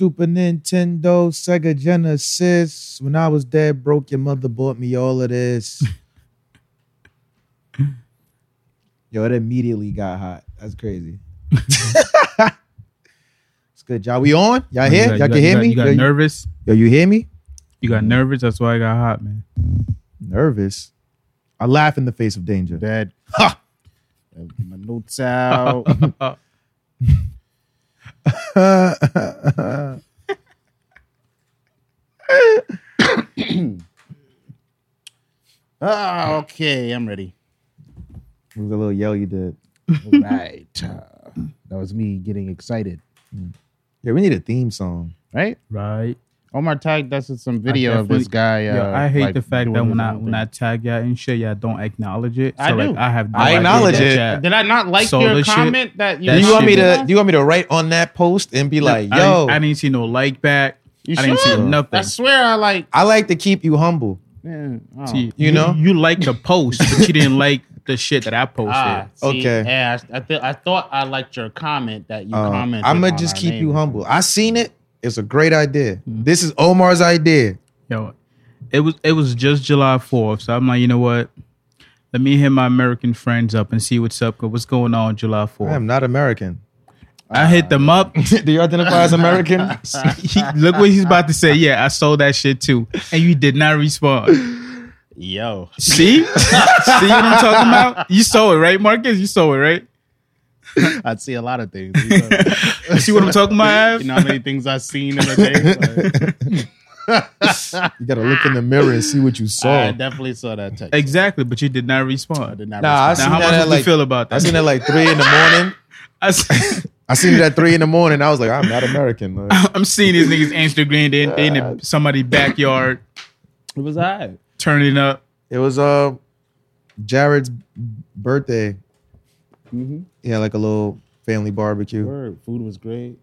Super Nintendo, Sega Genesis. When I was dead broke, your mother bought me all of this. Yo, it immediately got hot. That's crazy. it's good, y'all. We on? Y'all oh, You here? got- Y'all you can got- hear you got- me? You got yo, nervous. yo, you hear me? You got nervous. That's why I got hot, man. Nervous. I laugh in the face of danger. Dad. Ha! My notes out. Ah, okay, I'm ready. It was a little yell you did. All right. Uh, that was me getting excited, Yeah, we need a theme song. right? Right. Omar tagged us with some video of this guy. Uh, Yo, I hate like, the fact that when I own when I tag y'all and shit, y'all don't acknowledge it. So I like do. I have no I acknowledge it. y'all- Did I not like your the shit- comment that you? that you want me to? Do you want me to write on that post and be like, I "Yo, didn't, I didn't see no like back. You I didn't see nothing. I swear, I like. I like to keep you humble." Yeah, oh. See, You know? you like the post, but you didn't like the shit that I posted. Ah, see, Okay. Yeah, I, I, th- I thought I liked your comment that you Uh, commented. I'm gonna just keep name. you humble. I seen it. It's a great idea. Mm-hmm. This is Omar's idea. Yo, it was it was just July Fourth, so I'm like, you know what? Let me hit my American friends up and see what's up. What's going on July fourth? I am not American. I hit them up. Do you identify as American? He- look what he's about to say. Yeah, I sold that shit too, and you did not respond. Yo, See, see what I'm talking about? You saw it, right, Marcus? You saw it, right? I'd see a lot of things. You know, see what I'm talking about? you know how many things I've seen in a day. Like, you gotta look in the mirror and see what you saw. I definitely saw that text. Exactly, but you did not I respond. did not. Nah, I respond. Now, seen how am I that like to feel about that? I seen it like three in the morning. I seen it at three in the morning. I was like, I'm not American. Like, I'm seeing these niggas Instagram. They, they in the, somebody's backyard it was I. turning up. it was uh Jared's birthday. Mm-hmm. Yeah, like a little family barbecue. Word. Food was great.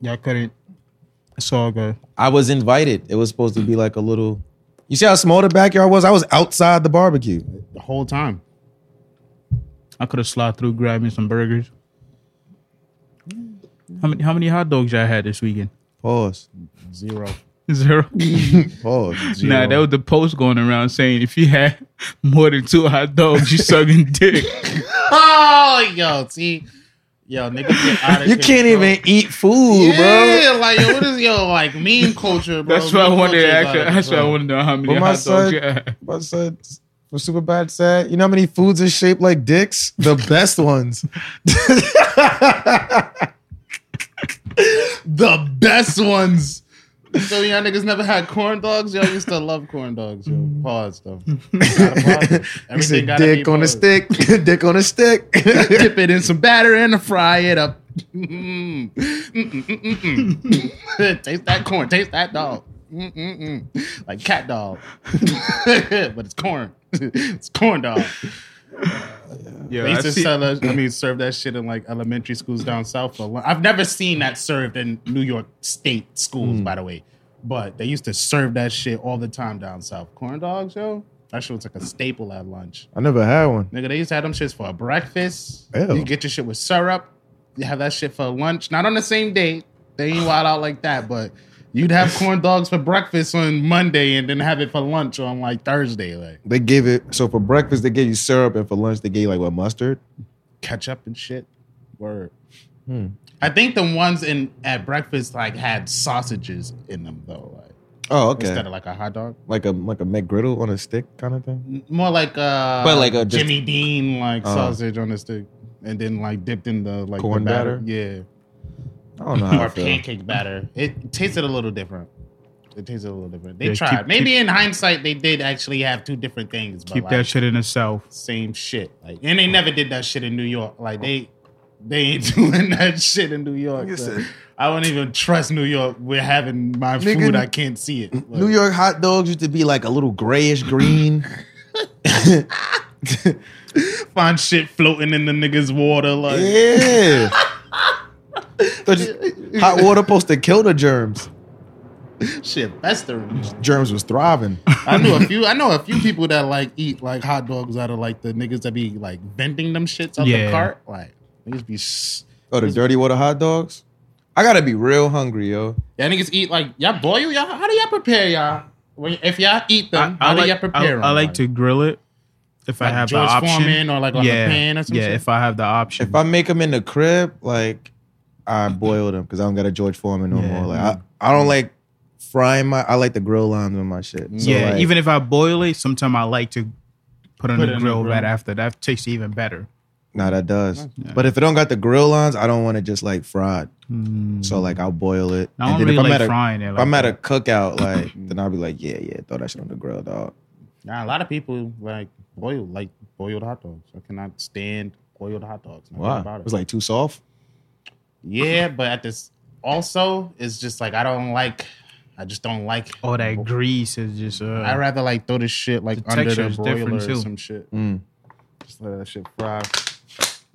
Y'all couldn't. It's all good. I was invited. It was supposed to be like a little. You see how small the backyard was? I was outside the barbecue. The whole time. I could have slid through, grabbed me some burgers. How many how many hot dogs y'all had this weekend? Pause. Zero. Zero. Pause. Nah, that was the post going around saying if you had more than two hot dogs, you sucking dick. Oh, yo, see, yo, niggas get out of You can't even eat food, bro. Yeah, like yo, what is yo like meme culture, bro? That's why I Meme wanted to culture is actually. out of That's why I control. wanted to know how many But my hot dogs son- you had. My son was super bad sad. You know how many foods are shaped like dicks? The best ones. the best ones. So y'all niggas never had corn dogs? Y'all used to love corn dogs. Yo, pause though. Gotta pause. He Everything gotta dick on a stick. dick on a stick. Dip it in some batter and fry it up. Mm, mm, mm, mm, mm. taste that corn. Taste that dog. Mm, mm, mm. Like cat dog, but it's corn. it's corn dog. Yeah, They used I to see- sell. I mean, serve that shit in like elementary schools down south. For. I've never seen that served in New York State schools, hmm. by the way. But they used to serve that shit all the time down south. Corn dogs, yo. That shit was like a staple at lunch. I never had one. Nigga, they used to have them shits for breakfast. Ew. You get your shit with syrup. You have that shit for lunch. Not on the same day. They ain't wild out like that, but you'd have corn dogs for breakfast on Monday and then have it for lunch on like Thursday. Like They gave it so for breakfast they gave you syrup and for lunch they gave you like what mustard. ketchup and shit. Word. Hmm. I think the ones in at breakfast like had sausages in them though, like Oh, okay. instead of like a hot dog. like a like a McGriddle on a stick kind of thing. More like uh But like a just- Jimmy Dean like Uh. sausage on a stick. And then like dipped in the like Corn the batter. batter? Yeah. I don't know how I or feel. pancake batter. It tasted a little different. It tasted a little different. They Yeah, tried. keep- Maybe in hindsight, they did actually have two different things. But Keep like, that shit in the south. same shit. Like, and they never did that shit in New York. Like they, they ain't doing that shit in New York. Nigga so said- I wouldn't even trust New York. We're having my Nigga, food. I can't see it. Like, New York hot dogs used to be like a little grayish green. find shit floating in the niggas' water. Like, yeah. Thought hot water supposed to kill the germs. shit, festering. Germs was thriving. I knew a few. I know a few people that like eat like hot dogs out of like the niggas that be like venting them shits out Yeah. the cart. Like niggas be. s- Oh, the dirty water hot dogs. I gotta be real hungry, yo. Y'all niggas eat like y'all boil y'all. How do y'all prepare y'all? When, if y'all eat them, I, how I do y'all prepare I, them? I like to grill it if I Like have George the option. Foreman or like on the yeah, pan or some yeah. shit? If I have the option, If I make them in the crib, like I boil them because I don't got a George Foreman no Yeah. more. Like I, I don't like frying my. I like the grill lines with my shit. So, yeah. like, even if I boil it, sometimes I like to put it on Put it the in the grill grill. right after. That tastes even better. nah, that does. Yeah. But if it don't got the grill lines, I don't want it just like fried. Mm. So like I'll boil it. I don't then really if I'm like at a, frying it. if Like I'm at a that. cookout, like then I'll be like, yeah, yeah, throw that shit on the grill, dog. Nah, a lot of people like boil like boiled hot dogs. I cannot stand boiled hot dogs. Nothing Wow, about it was like too soft. Yeah, but at this also it's just like I don't like. I just don't like. all that grease is just. Uh, I rather like throw this shit like The under texture the broiler different, or too. some shit. Mm, Just let that shit fry.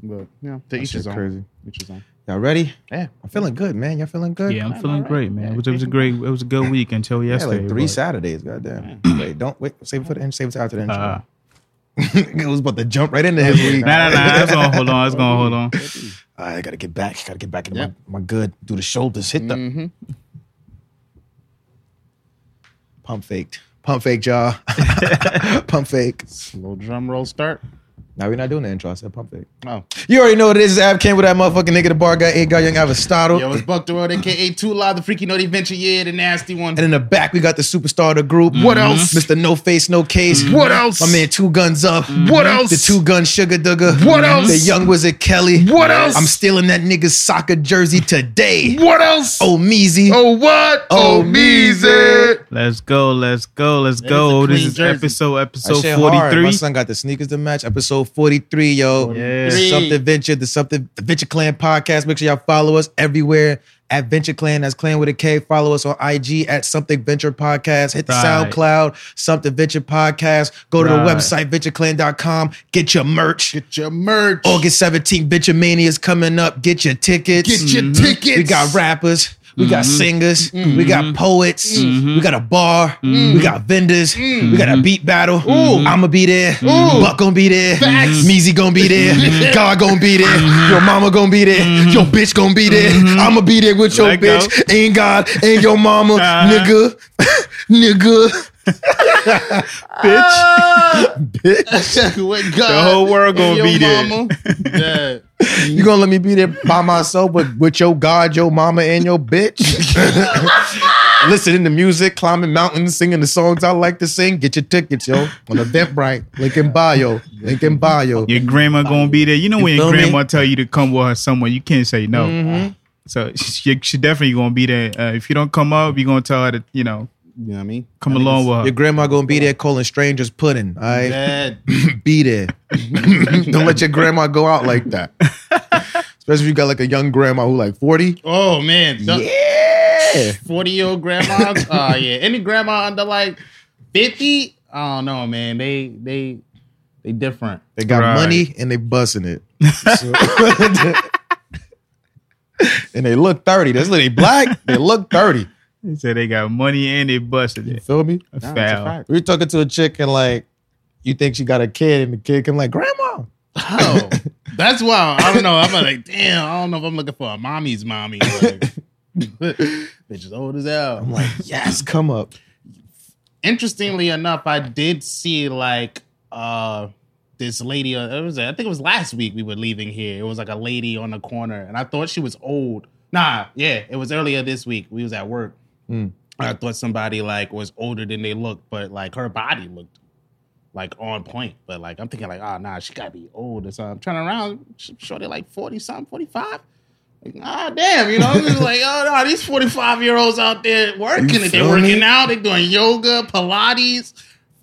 But yeah, to that each shit his own. crazy. Each his own. Y'all ready? Yeah. I'm feeling good, man. Y'all feeling good? yeah, I'm I'm feeling alright. great, man. Yeah, It was, it was a great. It was a good week until yesterday. Yeah, yesterday. like three but, Saturdays, goddamn. wait, don't wait. Save it for the end. Save it after the intro. Uh, it was about to jump right into his week. nah, nah, nah. It's gonna hold on. It's gonna hold on. I gotta get back. Gotta get back into Yeah. my, my good. Do the shoulders. Hit the Mm-hmm. pump faked. Pump fake jaw. pump fake. Little drum roll start. Now we're not doing the intro. I said pump fake. Oh, You already know what it is. Ab came with that motherfucking nigga, the bar guy, eight guy, young Aristotle. yo, it's Buck the World, aka Two Live, the Freaky Naughty Venture, yeah, the nasty one. And in the back, we got the superstar of the group. What mm-hmm. else? Mr. No Face, No Case. Mm-hmm. What else? My man, Two Guns Up. Mm-hmm. What else? The Two Gun Sugar Dugger. What else? The Young Wizard Kelly. What else? I'm stealing that nigga's soccer jersey today. What else? Oh, Meezy. Oh, what? Oh, oh Meezy. Let's go. Let's go. Let's That go. is This is jersey. episode That episode shit forty hard. My son got the sneakers to match. Episode 43, yo. Yeah. The Something Venture, the Something the Venture Clan podcast. Make sure y'all follow us everywhere at Venture Clan. That's Clan with a K. Follow us on IG at Something Ventured Podcast. Hit the Right. SoundCloud, Something Ventured Podcast. Go to the Right. website, ventureklan.com. Get your merch. Get your merch. August 17th, Venture Mania is coming up. Get your tickets. Get your tickets. We got rappers. We got mm-hmm. singers. We got mm-hmm. poets. Mm-hmm. We got a bar. We got vendors. We got a beat battle. I'ma be there. Buck gonna be there. Facts. Meezy gonna be there. God gonna be there. Your mama gonna be there. Your bitch gonna be there. I'ma be there with your Let go. bitch. Ain't God. Ain't your mama. Uh-huh. Nigga. Nigga. Bitch. With God, The whole world gonna your be there. mama. yeah. You gonna let me be there by myself with, with your God, your mama, and your bitch? Listening to music, climbing mountains, singing the songs I like to sing. Get your tickets, yo. On Eventbrite. Link in bio. Link in bio. Your grandma gonna be there. You know when feel your me? grandma tell you to come with her somewhere, you can't say no. Mhm. So she, she definitely gonna be there. Uh, if you don't come up, you gonna tell her to you know You know what I mean? come along with her. Your grandma gonna be there calling strangers pudding. All right? Dad. Be there. Don't let your grandma go out like that. Especially if you got like a young grandma who like 40. Oh, man. The Yeah. 40 year old grandmas. Oh, uh, yeah. Any grandma under like 50? I don't know, man. They, they, they different. They got Right. money and they busting it. So- and they look 30. That's they black. They look 30. They said they got money and they busted You it. feel me? A Nah, it's a foul. fact. We were talking to a chick and like you think she got a kid and the kid can like, Grandma. Oh, that's wild. I don't know. I'm like, damn, I don't know if I'm looking for a mommy's mommy. Like, bitch is old as hell. I'm like, yes, come up. interestingly enough, I did see like uh this lady. Uh, it was I think it was last week we were leaving here. It was like a lady on the corner, and I thought she was old. Nah, yeah, it was earlier this week. We was at work. Mm. I thought somebody like was older than they looked, but like her body looked like on point. But like I'm thinking like, oh nah, she gotta be old or something. I'm turning around, sh- shorty like 40 something, 45. Like, ah, damn, you know, I'm just like, oh no, these 45 year olds out there working. They're working out, they're doing yoga, Pilates.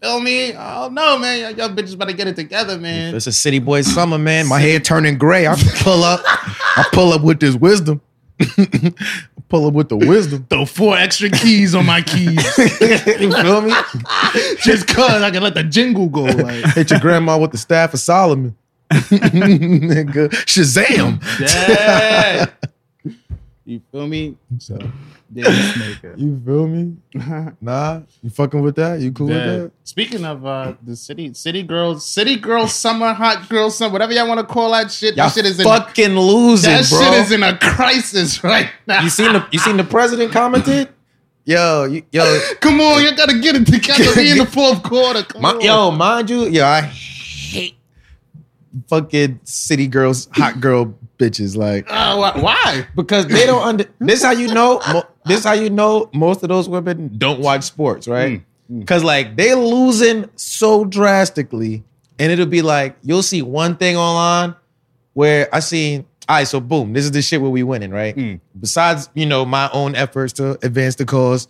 Feel me? Oh no, man. Y'all, y'all bitches better get it together, man. It's a city boy summer, man. My hair turning gray. I pull up. I pull up with this wisdom. pull up with the wisdom. Throw four extra keys on my keys. you feel me? just cause I can let the jingle go. Like, Hit your grandma with the staff of Solomon. Nigga, Shazam. yeah. You feel me? So, Maker. you feel me? Nah, you fucking with that? You cool with that? speaking of uh, the city, city girls, city girls, summer, hot girls, summer, whatever y'all want to call that shit. Y'all that shit is in fucking losing, that bro. shit is in a crisis right now. you seen the you seen the president commented? Yo, you, yo, Come on, you gotta get it together. We in the fourth quarter. My, yo, mind you, yo, I hate fucking city girls, hot girl bitches. Like, Uh, why? because they don't under. This is how you know. Mo, this is how you know most of those women don't watch sports, right? Mm. Mm. Because like they losing so drastically, and it'll be like you'll see one thing online where I seen. All right, so boom, this is the shit where we winning, right? Mm. Besides, you know, my own efforts to advance the cause,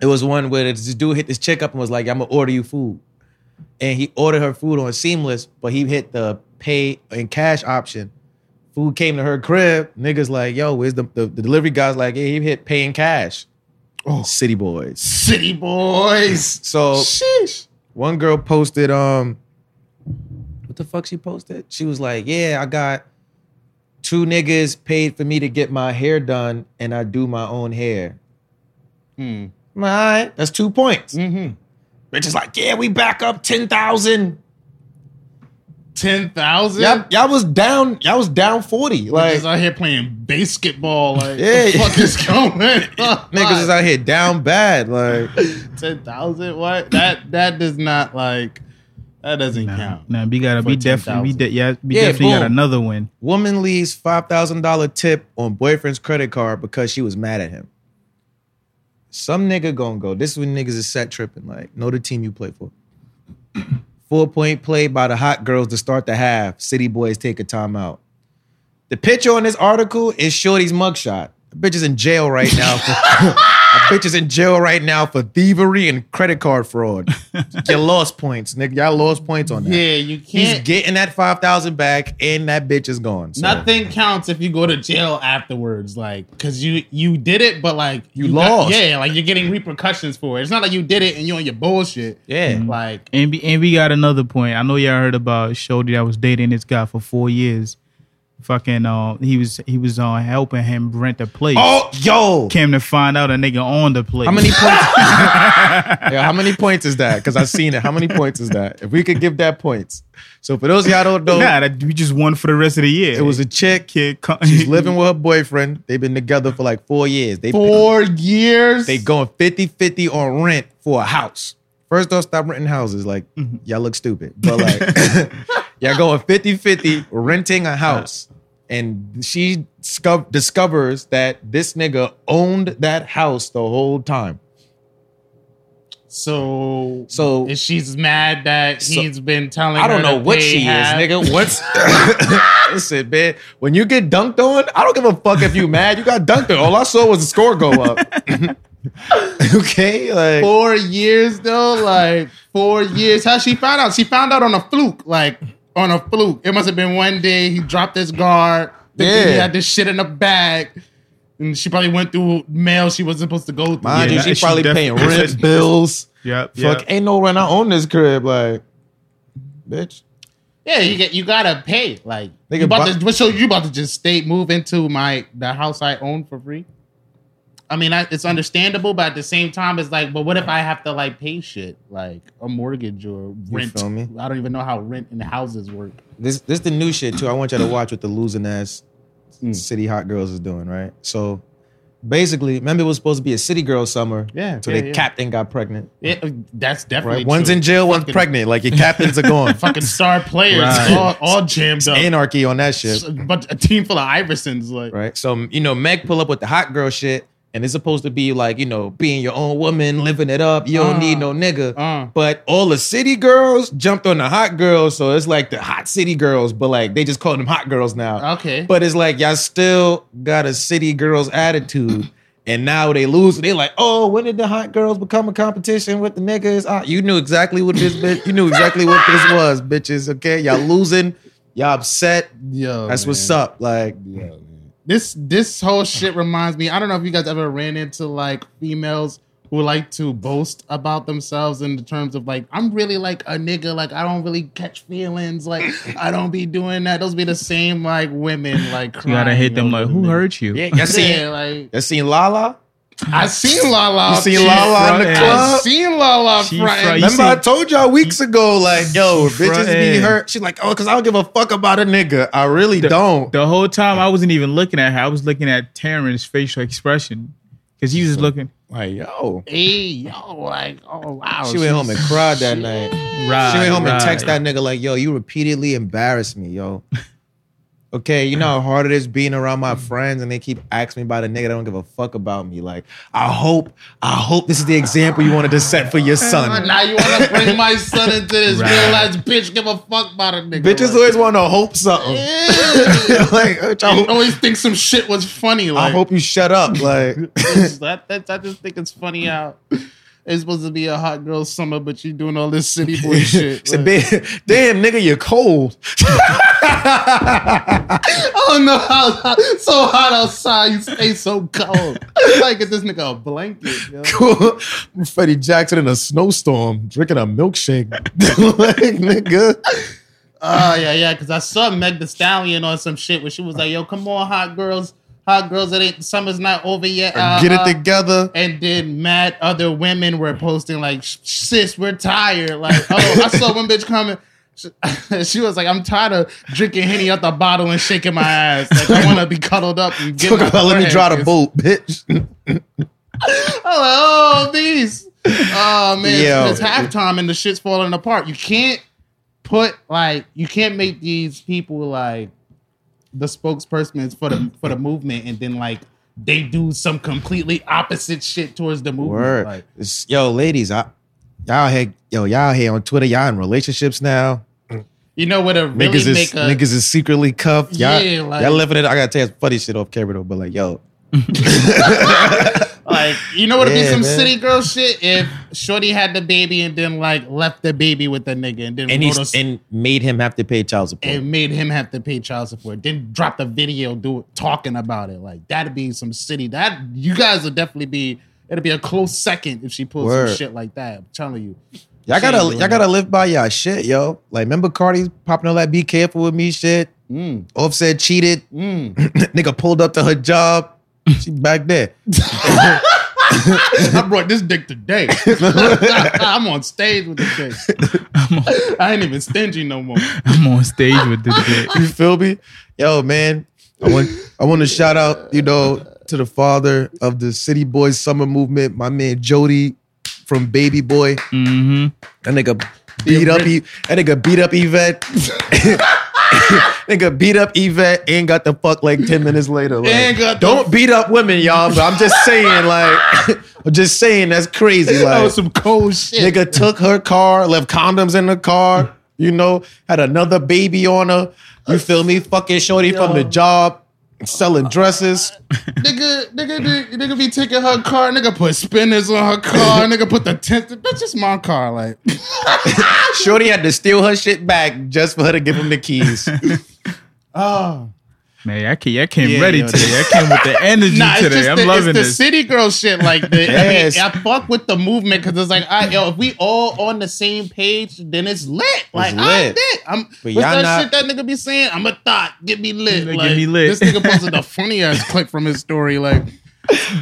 it was one where this dude hit this chick up and was like, "I'm gonna order you food," and he ordered her food on Seamless, but he hit the pay in cash option. Food came to her crib. Niggas like, yo, where's the, the, the delivery guy's like, yeah, he hit paying cash. Oh, city boys. City boys. So Sheesh. one girl posted, um, what the fuck she posted? She was like, yeah, I got two niggas paid for me to get my hair done, and I do my own hair. Hmm. All right, that's two points. Mm-hmm. Bitch is like, yeah, we back up ten thousand. Ten thousand. Y'all, y'all was down. Y'all was down forty. Like Like out here playing basketball. Like, Yeah. the fuck is going on? niggas is out here down bad. Like ten thousand. What? That that does not like. That doesn't Nah, count. nah, we gotta For be definitely, we 10,000. de- yeah, we Yeah, definitely got another win. woman leaves five thousand dollar tip on boyfriend's credit card because she was mad at him. Some nigga gonna go. This is when niggas is set tripping. Like, know the team you play for. Four point play by the hot girls to start the half. City boys take a timeout. The picture on this article is Shorty's mugshot. The bitch is in jail right now. For, that bitch is in jail right now for thievery and credit card fraud. You lost points, nigga. Y'all lost points on that. Yeah, you He's can't. He's getting that five thousand back, and that bitch is gone. So. Nothing counts if you go to jail afterwards, like because you you did it, but like You got- lost. yeah, like you're getting repercussions for it. It's not like you did it and you on your bullshit. Yeah. Mm-hmm. Like And we, and we got another point. I know y'all heard about Shorty that was dating this guy for four years. Fucking, uh, he was he was uh, helping him rent a place. Oh, yo. Came to find out a nigga on the place. How many points? yeah, how many points is that? Because I've seen it. How many points is that? If we could give that points. So for those of y'all don't know, Nah, that, we just won for the rest of the year. it was a chick. kid. co- She's living with her boyfriend. They've been together for like four years. They four years. they going 50-50 on rent for a house. First off, stop renting houses. Like, y'all look stupid. But like, y'all going 50-50 renting a house. And she sco- discovers that this nigga owned that house the whole time. So So- she's mad that So- he's been telling. I don't her know to what pay she half? is, nigga. What's listen, man? When you get dunked on, I don't give a fuck if you mad. You got dunked on. All I saw was the score go up. okay, like Four years though, like four years. How she found out? She found out on a fluke, like on a fluke. It must have been one day he dropped his guard. Yeah. he had this shit in a bag. And she probably went through mail she wasn't supposed to go through. mind Yeah, you, that- she she probably def- paying rent, bills. Yep. Fuck, yep. ain't no rent. I own this crib, like, bitch. Yeah, you get you gotta pay. Like They you about buy- to so you about to just stay move into my the house I own for free. I mean, I, it's understandable, but at the same time, it's like, but what if I have to like pay shit like a mortgage or rent? feel me? I don't even know how rent in houses work. This this the new shit too. I want y'all to watch what the losing ass Mm. city hot girls is doing, right? So basically, remember it was supposed to be a city girl summer. Yeah, So yeah, the yeah. captain got pregnant. Yeah, that's definitely Right? One's in jail, one's pregnant. Like your captains are gone. Fucking star players, Right. all, all jammed up. Anarchy on that shit. But a team full of Iversons, like right? So you know, Meg pull up with the hot girl shit, and it's supposed to be like you know, being your own woman, living it up. You don't Uh, need no nigga. uh. But all the city girls jumped on the hot girls, so it's like the hot city girls, but like they just call them hot girls now. Okay. But it's like y'all still got a city girls attitude. And now they lose. They like, oh, when did the hot girls become a competition with the niggas? Ah, you knew exactly what this bitch. You knew exactly what this was, bitches. Okay, y'all losing. Y'all upset. yo, That's man. what's up. Like, This this whole shit reminds me. I don't know if you guys ever ran into like females who like to boast about themselves in the terms of like, I'm really like a nigga, like I don't really catch feelings, like I don't be doing that. Those be the same like women, like You gotta hit them like, who hurt you? Yeah, y'all seen, Yeah, like y'all seen Lala? I seen Lala. You seen. Lala in the front I club? seen Lala She front. front. You Remember, I told y'all weeks ago, like, yo, She bitches be hurt. She's like, oh, because I don't give a fuck about a nigga. I really don't. The whole time I wasn't even looking at her. I was looking at Terrence's facial expression because he was looking. Like, yo. Hey, yo, like, oh wow. She went home and cried that night. Right, She went home and right. text that nigga like, yo, you repeatedly embarrassed me, yo. Okay, you know how hard it is being around my friends and they keep asking me about a nigga that don't give a fuck about me. Like, I hope, I hope this is the example you wanted to set for your son. Now you want to bring my son into this Right. real ass bitch? Give a fuck about a nigga. Bitches like, always want to hope something. Yeah. like, bitch, I, I hope, always think some shit was funny. I Like, hope you shut up. Like, that, that, I just think it's funny how it's supposed to be a hot girl summer, but you doing all this city boy shit. Said, Like, "Ba- damn, nigga, you're cold. I don't know how so hot outside. You stay so cold. I get this nigga a blanket. Yo. Freddie Jackson in a snowstorm drinking a milkshake. like, nigga. Oh yeah, yeah. Because I saw Meg The Stallion on some shit where she was like, "Yo, come on, hot girls, hot girls. It ain't summer's not over yet. uh, Get it uh." together. And then mad other women were posting like, "Sis, we're tired." Like, oh, I saw one bitch coming. She, was like, "I'm tired of drinking henny out the bottle and shaking my ass. Like, I want to be cuddled up and get Talk my about let me draw the boat, bitch. Oh, these. Oh man, Yo. it's halftime and the shit's falling apart. You can't put like you can't make these people like the spokespersons for the for the movement and then like they do some completely opposite shit towards the movement. Word. Like, yo, ladies, I, y'all here, yo, y'all here on Twitter. Y'all in relationships now. You know what? A really niggas is make a niggas is secretly cuffed. Y'all, Yeah, like- y'all living it. I gotta tell you funny shit off camera though, but like, yo, like you know what? It'd be some man. city girl shit if Shorty had the baby and then like left the baby with the nigga and then and wrote he's a- and made him have to pay child support. and made him have to pay child support. Then drop the video, do it, talking about it. Like that'd be some city. That you guys would definitely be. It'd be a close second if she pulls Word. some shit like that. I'm telling you. Y'all gotta y'all gotta live by y'all shit, yo. Like, remember Cardi popping all that "Be careful with me" shit. Mm, Offset cheated. mm. Nigga pulled up to her job. She back there. I brought this dick today. I'm on stage with this dick. I ain't even stingy no more. I'm on stage with this dick. You feel me? Yo, man. I want I want to shout out, you know, to the father of the City Boys Summer Movement, my man Jody from Baby Boy. Mm-hmm. That nigga beat up E- that nigga beat up Yvette. nigga beat up Yvette and got the fuck like 10 minutes later. Like, And got don't beat up women, y'all. But I'm just saying, like, I'm just saying that's crazy. Like, That was some cold shit. Nigga took her car, left condoms in the car, you know, had another baby on her. You feel me? Fucking shorty from the job, selling dresses. nigga, nigga, nigga, nigga be taking her car. Nigga put spinners on her car. nigga put the tent. Bitch, it's my car. Like, Shorty had to steal her shit back just for her to give him the keys. oh. Man, I came, I came Yeah, ready yo, today. I came with the energy Nah, today. I'm the, loving it's the this. city girl shit. Like, the, Yes. I, mean, I fuck with the movement because it's like, I, yo, if we all on the same page, then it's lit. Like, I'm lit. I'm, But what's y'all that not- shit that nigga be saying? I'm a thought. Get me lit. Get me lit. This nigga posted a funny ass clip from his story. Like,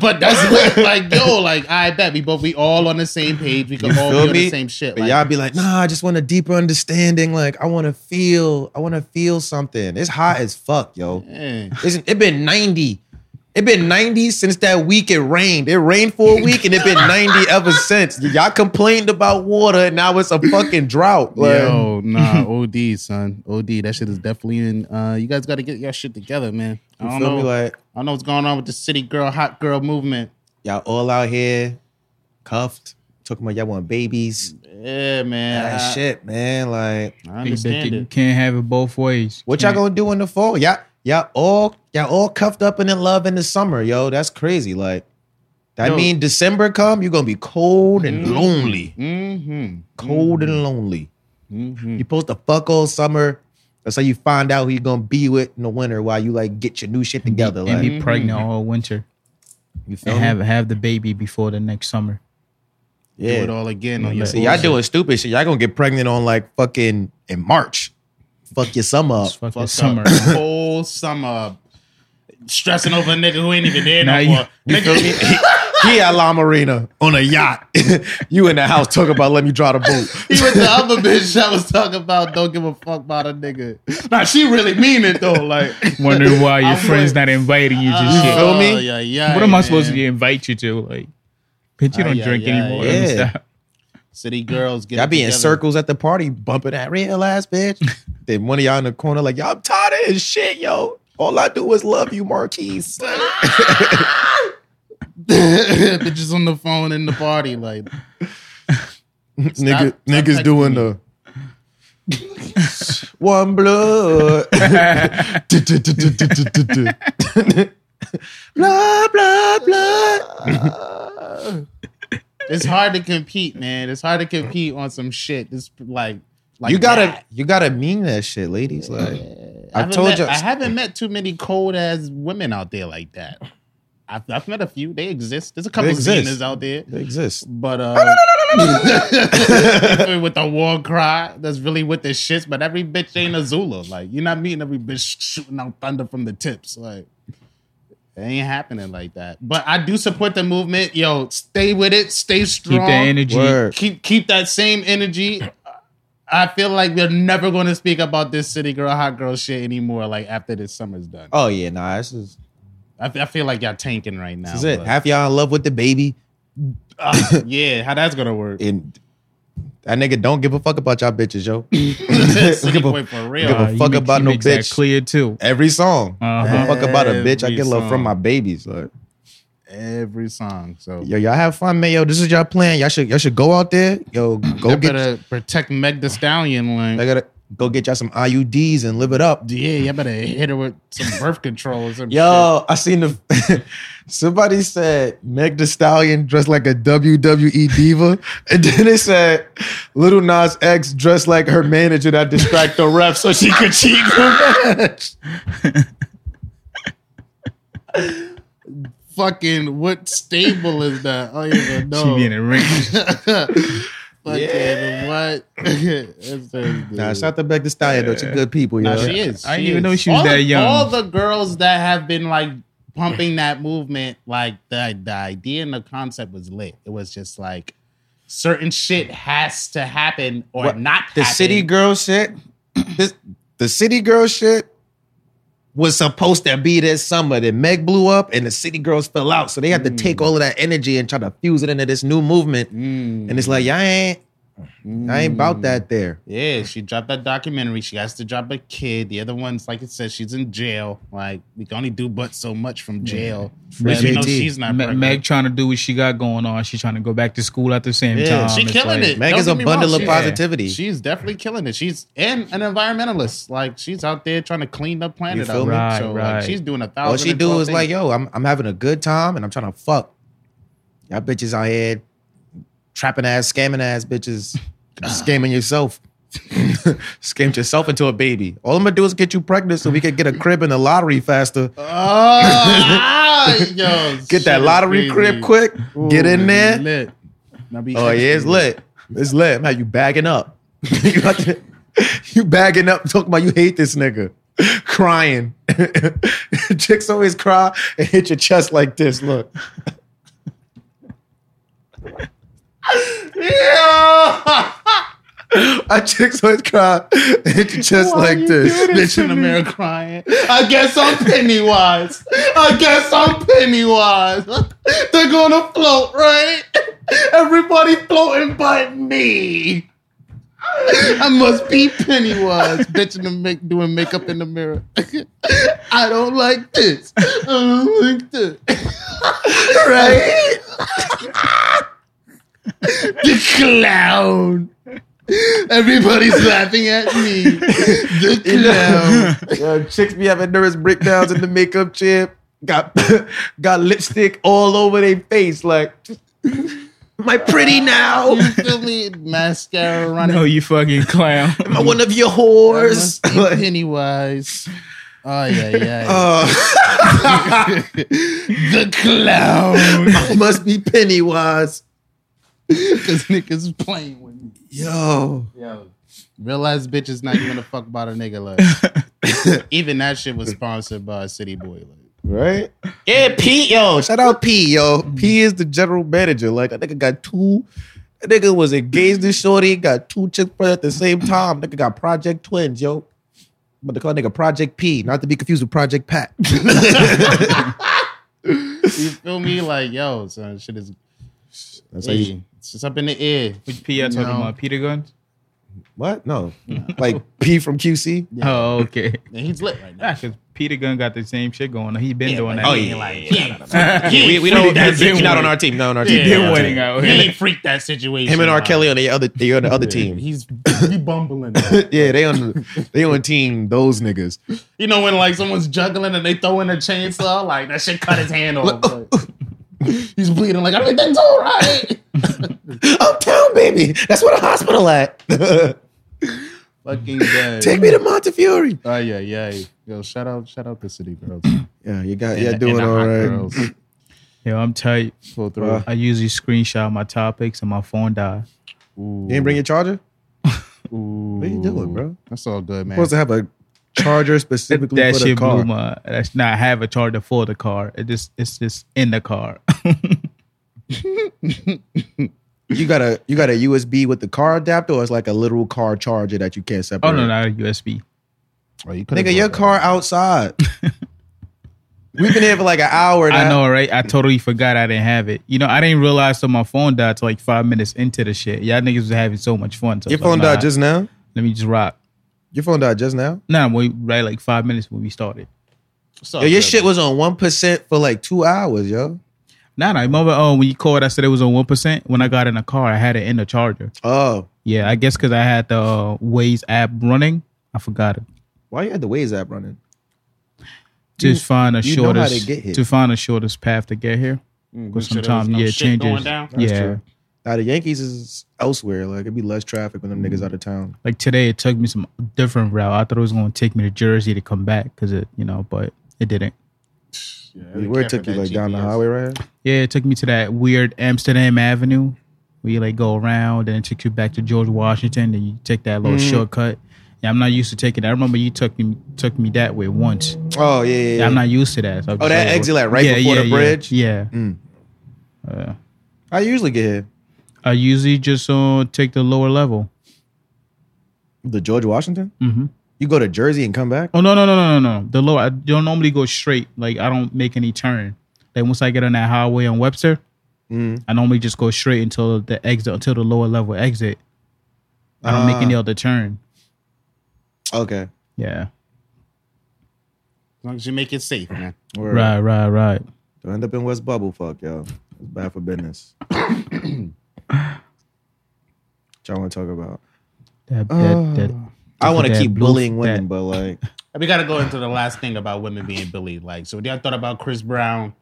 but that's lit. Like, yo, like, I bet we both we all on the same page. We can all be feel on the same shit. But Like, y'all be like, nah, I just want a deeper understanding. Like, I want to feel, I want to feel something. It's hot as fuck, yo. It's, it been 90. It been 90 since that week it rained. It rained for a week and it been 90 ever since. Y'all complained about water and now it's a fucking drought. Like, Yo, nah, OD, son. OD. That shit is definitely in. Uh, you guys got to get your shit together, man. I don't feel know. me? Like, I don't know what's going on with the city girl, hot girl movement. y'all all out here cuffed, talking about y'all want babies. Yeah, man. Ah, I, shit, man. Like, I They- they understand can- it. can't have it both ways. what y'all gonna do in the fall? Y'all, y'all all, y'all all cuffed up and in love in the summer, yo. That's crazy. Like, that Yo. mean December come, you're gonna be cold and lonely. Mm-hmm. Cold and lonely. Mm-hmm. You supposed to fuck all summer. That's how you find out who you're gonna be with in the winter while you like get your new shit together. and Like, be pregnant all winter you feel and me? have have the baby before the next summer. Do Yeah. it all again on your See, y'all doing stupid shit. Y'all gonna get pregnant on like fucking in March. Fuck your summer up. It's fucking Fuck summer. up. whole summer stressing over a nigga who ain't even there Now no you- more. Nigga, He at La Marina on a yacht. you in the house talking about let me draw the boat. he was the other bitch I was talking about. Don't give a fuck about a nigga. Nah, she really mean it though. Like, Wondering why your I'm friends with- not inviting you to Oh, shit. feel me? Yeah, yeah. What am I supposed to invite you to? Like, bitch, you ah, don't Ay, drink ay, ay, anymore. Let me yeah. stop. City girls get Y'all it be in circles at the party, bumping that real ass bitch. then one of y'all in the corner, like, y'all I'm tired of this shit, yo. All I do is love you, Marquise. Bitches on the phone in the party, like Nigga, stop niggas doing me. the one blood. blah blah blah. It's hard to compete, man. It's hard to compete on some shit. It's like, like you gotta, that. you gotta mean that shit, ladies. Like, I, I told met, you- I haven't met too many cold ass women out there like that. I've, I've met a few. They exist. There's a couple. Xenas out there, they exist. but uh, with the war cry, that's really with the shits. But every bitch ain't a Zula. Like you're not meeting every bitch shooting out thunder from the tips. Like it ain't happening like that. But I do support the movement. Yo, stay with it. Stay strong. Keep strong the energy. Word. keep keep that same energy. I feel like we're never going to speak about this city girl, hot girl shit anymore. Like after this summer's done, Oh yeah, nah, this is I, I feel like y'all tanking right now. this is it. but- Half y'all in love with the baby, uh, yeah, how that's gonna work? and that nigga don't give a fuck about y'all bitches, yo. give a- boy for real. give a fuck about no bitch. clear too. Every song. Uh-huh. Give a fuck about a bitch. I Every get love from song. my babies. Like, Every song. So yo, y'all have fun, man. Yo, this is y'all plan. Y'all should y'all should go out there. Yo, go get better protect Meg the Stallion. Like, I gotta go get y'all some IUDs and live it up. yeah, you better hit her with some birth control or some Yo, I seen the somebody said Meg the Stallion dressed like a WWE diva, and then it said Lil Nas X dressed like her manager that distract the ref so she could cheat the match. Fucking what stable is that? I don't even know. She be in a ring. Fucking Yeah. what? Nah, shout out to Meg the Stallion though. She good people, yo. Nah, she is. I didn't even know she was all that the, young. All the girls that have been like pumping that movement, like the the idea and the concept was lit. It was just like certain shit has to happen or What, not. the happen. city girl shit. This, the city girl shit was supposed to be this summer. Then Meg blew up and the city girls fell out. So they had to take all of that energy and try to fuse it into this new movement. Mm. And it's like, y'all ain't, I ain't about that mm. there. Yeah, she dropped that documentary. She has to drop a kid. The other one's like it says, she's in jail. Like we can only do but so much from jail. Free But we know she's not Me- pregnant. Meg trying to do what she got going on. She's trying to go back to school at the same Yeah, time. She It's killing like- it. Meg Don't is a bundle wrong, of she- positivity. She's definitely killing it. She's and an environmentalist. Like she's out there trying to clean the planet up. Right, so right. like she's doing a thousand. All she do twelve is like, yo, I'm, I'm having a good time and I'm trying to fuck. Y'all bitches out here trapping ass, scamming ass bitches, scamming yourself. Scammed yourself into a baby. All I'm gonna do is get you pregnant so we can get a crib in the lottery faster. Oh, yo, Get that lottery crib quick. Ooh, get in there. Lit. Oh yeah, it's lit. It's lit. Man, you bagging up. you, to- you bagging up, talking about you hate this nigga. Crying. Chicks always cry and hit your chest like this. Look. Yeah. Our chicks always cry your chest like this. Bitch in the mirror crying. I guess I'm Pennywise. I guess I'm Pennywise. They're gonna float, right? Everybody floating but me. I must be Pennywise, bitch in the make doing makeup in the mirror. I don't like this. I don't like this. right? The clown. Everybody's laughing at me. The clown. Yo, chicks be having nervous breakdowns in the makeup chair. Got got lipstick all over their face. Like, am I pretty now? You feel me? Mascara running. No, you fucking clown. Am I one of your I whores? Pennywise. Oh yeah, yeah. Uh, the clown. I must be Pennywise. Because niggas is playing with me. Yo. Yo, real ass bitches not even a fuck about a nigga. Like, even that shit was sponsored by City Boy. Like, Right? Yeah, P, yo. Shout out P, yo. P is the general manager. Like, that nigga got two. That nigga was engaged to Shorty, got two chicks pregnant at the same time. Nigga got Project Twins, yo. But they call that nigga Project P, not to be confused with Project Pat. you feel me? Like, yo, son, shit is. That's how you- Hey, it's just up in the air. Which P y'all talking No. about? Peter Gunz? what? No. Like P from QC? Oh, okay. And he's lit right now. Because Peter Gun got the same shit going on. He been Yeah, doing but that. he oh, ain't like, he ain't, he we, ain't we don't. freaked that He's not on our team. No, on our Yeah, team. been Not on our winning team. out He ain't freaked that situation. Him and R. Kelly on the other. They on the other team. He's he bumbling. yeah, they on they on team those niggas. You know when like someone's juggling and they throw in a chainsaw, like that shit cut his hand off. Like, he's bleeding. Like everything's all right. Uptown, baby. That's where the hospital at. Fucking dead. Take me to Montefiore. Oh yeah, yeah. Yo, shout out, shout out to City Girls. Yeah, you got. And Yeah, the- doing and the all hot right. girls. Yo, I'm tight. Pull through. Wow. I usually screenshot my topics and my phone dies. Ooh, You didn't bring your charger? Ooh. What are you doing, bro? That's all good, man. supposed to have a charger specifically that for the shit car. blew my. That's not have a charger for the car. It just it's just in the car. You got a you got a USB with the car adapter, or it's like a literal car charger that you can't separate. oh no, not a USB. Oh, you could've nigga, your brought that. car outside. We've been here for like an hour. Now. I know, right? I totally forgot I didn't have it. You know, I didn't realize till my phone died till like five minutes into the shit. Y'all niggas was having so much fun. So I Your was like, phone nah, died just now. Let me just rock. Your phone died just now. Nah, we right like five minutes when we started. It's all Yo, your shit was on one percent for like two hours, yo. Nah, nah. Remember, oh, when you called, I said it was on one percent. When I got in the car, I had it in the charger. Oh, Yeah, I guess because I had the uh, Waze app running, I forgot it. why you had the Waze app running? Just find a you know how shortest to get here. to find the shortest path to get here. Because make sure sometimes no yeah, it going changes. down. That's yeah, true. Now the Yankees is elsewhere. Like it'd be less traffic when them niggas out of town. like today it took me some different route. I thought it was going to take me to Jersey to come back because it, you know, but it didn't. Yeah, Yeah, where it took you like down the highway, right? Yeah, it took me to that weird Amsterdam Avenue where you like go around and it took you back to George Washington and you take that little Mhm. shortcut. Yeah, I'm not used to taking that. I remember you took me took me that way once. Oh yeah, yeah. Yeah, yeah. I'm not used to that. So Oh, just that exit, like, right before the yeah, bridge? Yeah. Mm. Uh, I usually get here. I usually just uh, take the lower level. The George Washington. hmm You go to Jersey and come back. Oh no no no no no no! The lower I don't normally go straight. Like I don't make any turn. Like once I get on that highway on Webster, Mm. I normally just go straight until the exit until the lower level exit. I don't make Ah. any other turn. Okay. Yeah. As long as you make it safe, man. Word. Right right right. Don't end up in West Bubble, fuck yo. It's bad for business. what y'all want to talk about? That, that, that, uh, I want to that keep blue- bullying women, that- but like, We got to go into the last thing about women being bullied. Like, so y'all thought about Chris Brown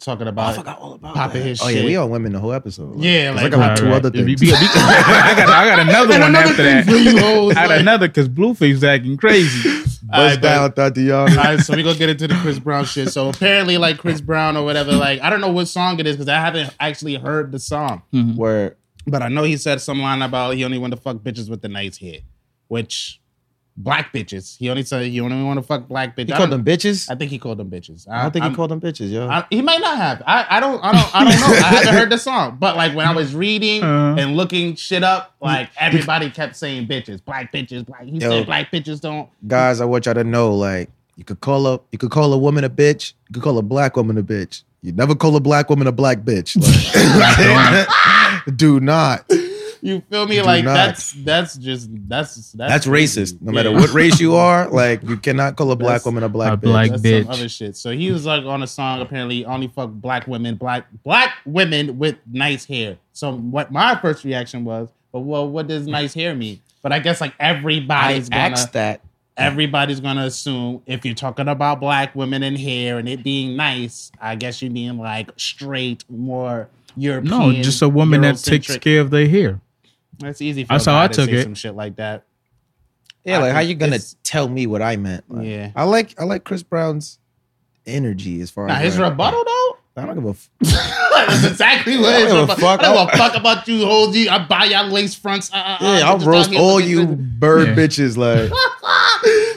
talking about all about popping his Oh shit. yeah, we all women the whole episode. Yeah, 'Cause like- I got Right, two right. other We- things. we- we- I got I got another one another after that. hoes, I got like- another because Blueface acting crazy. Bust Alright, down, Tatiana. All right, so we gonna get into the Chris Brown shit. So apparently, like Chris Brown or whatever, like I don't know what song it is because I haven't actually heard the song, mm-hmm. Where but I know he said some line about he only want to fuck bitches with the nice hair, which black bitches. He only said he only want to fuck black bitches. he called them bitches. I think he called them bitches. I don't think I'm- he called them bitches, yo. I, he might not have. I, I don't. I don't. I don't know. I haven't heard the song, but like when I was reading Uh-huh. and looking shit up, like everybody kept saying bitches, black bitches, black. He Yo. said black bitches don't. Guys, I want y'all to know, like, you could call a you could call a woman a bitch. You could call a black woman a bitch. You never call a black woman a black bitch. Like, do not. You feel me? Do Like not. that's that's just that's that's, That's racist. No matter Yeah. what race you are, like you cannot call a black That's- woman a black a bitch. black- That's bitch. some other shit. So he was like on a song. Apparently, only fuck black women, black black women with nice hair. So what my first reaction was, but well, what does nice hair mean? But I guess like I everybody's gonna asked that. everybody's gonna assume if you're talking about black women and hair and it being nice, I guess you mean like straight, more European. No, just a woman that takes care of their hair. That's easy. For That's a how I to took say it. Some shit like that. Yeah, I like how you gonna tell me what I meant? Like, Yeah. I like I like Chris Brown's energy as far Now as his like- rebuttal though. I don't give a. F- That's exactly what I it's don't give a about. fuck. I don't give a fuck about you, hold you. I buy y'all lace fronts. Uh, uh, uh, yeah, I'll roast all you good. bird Yeah. bitches. Like,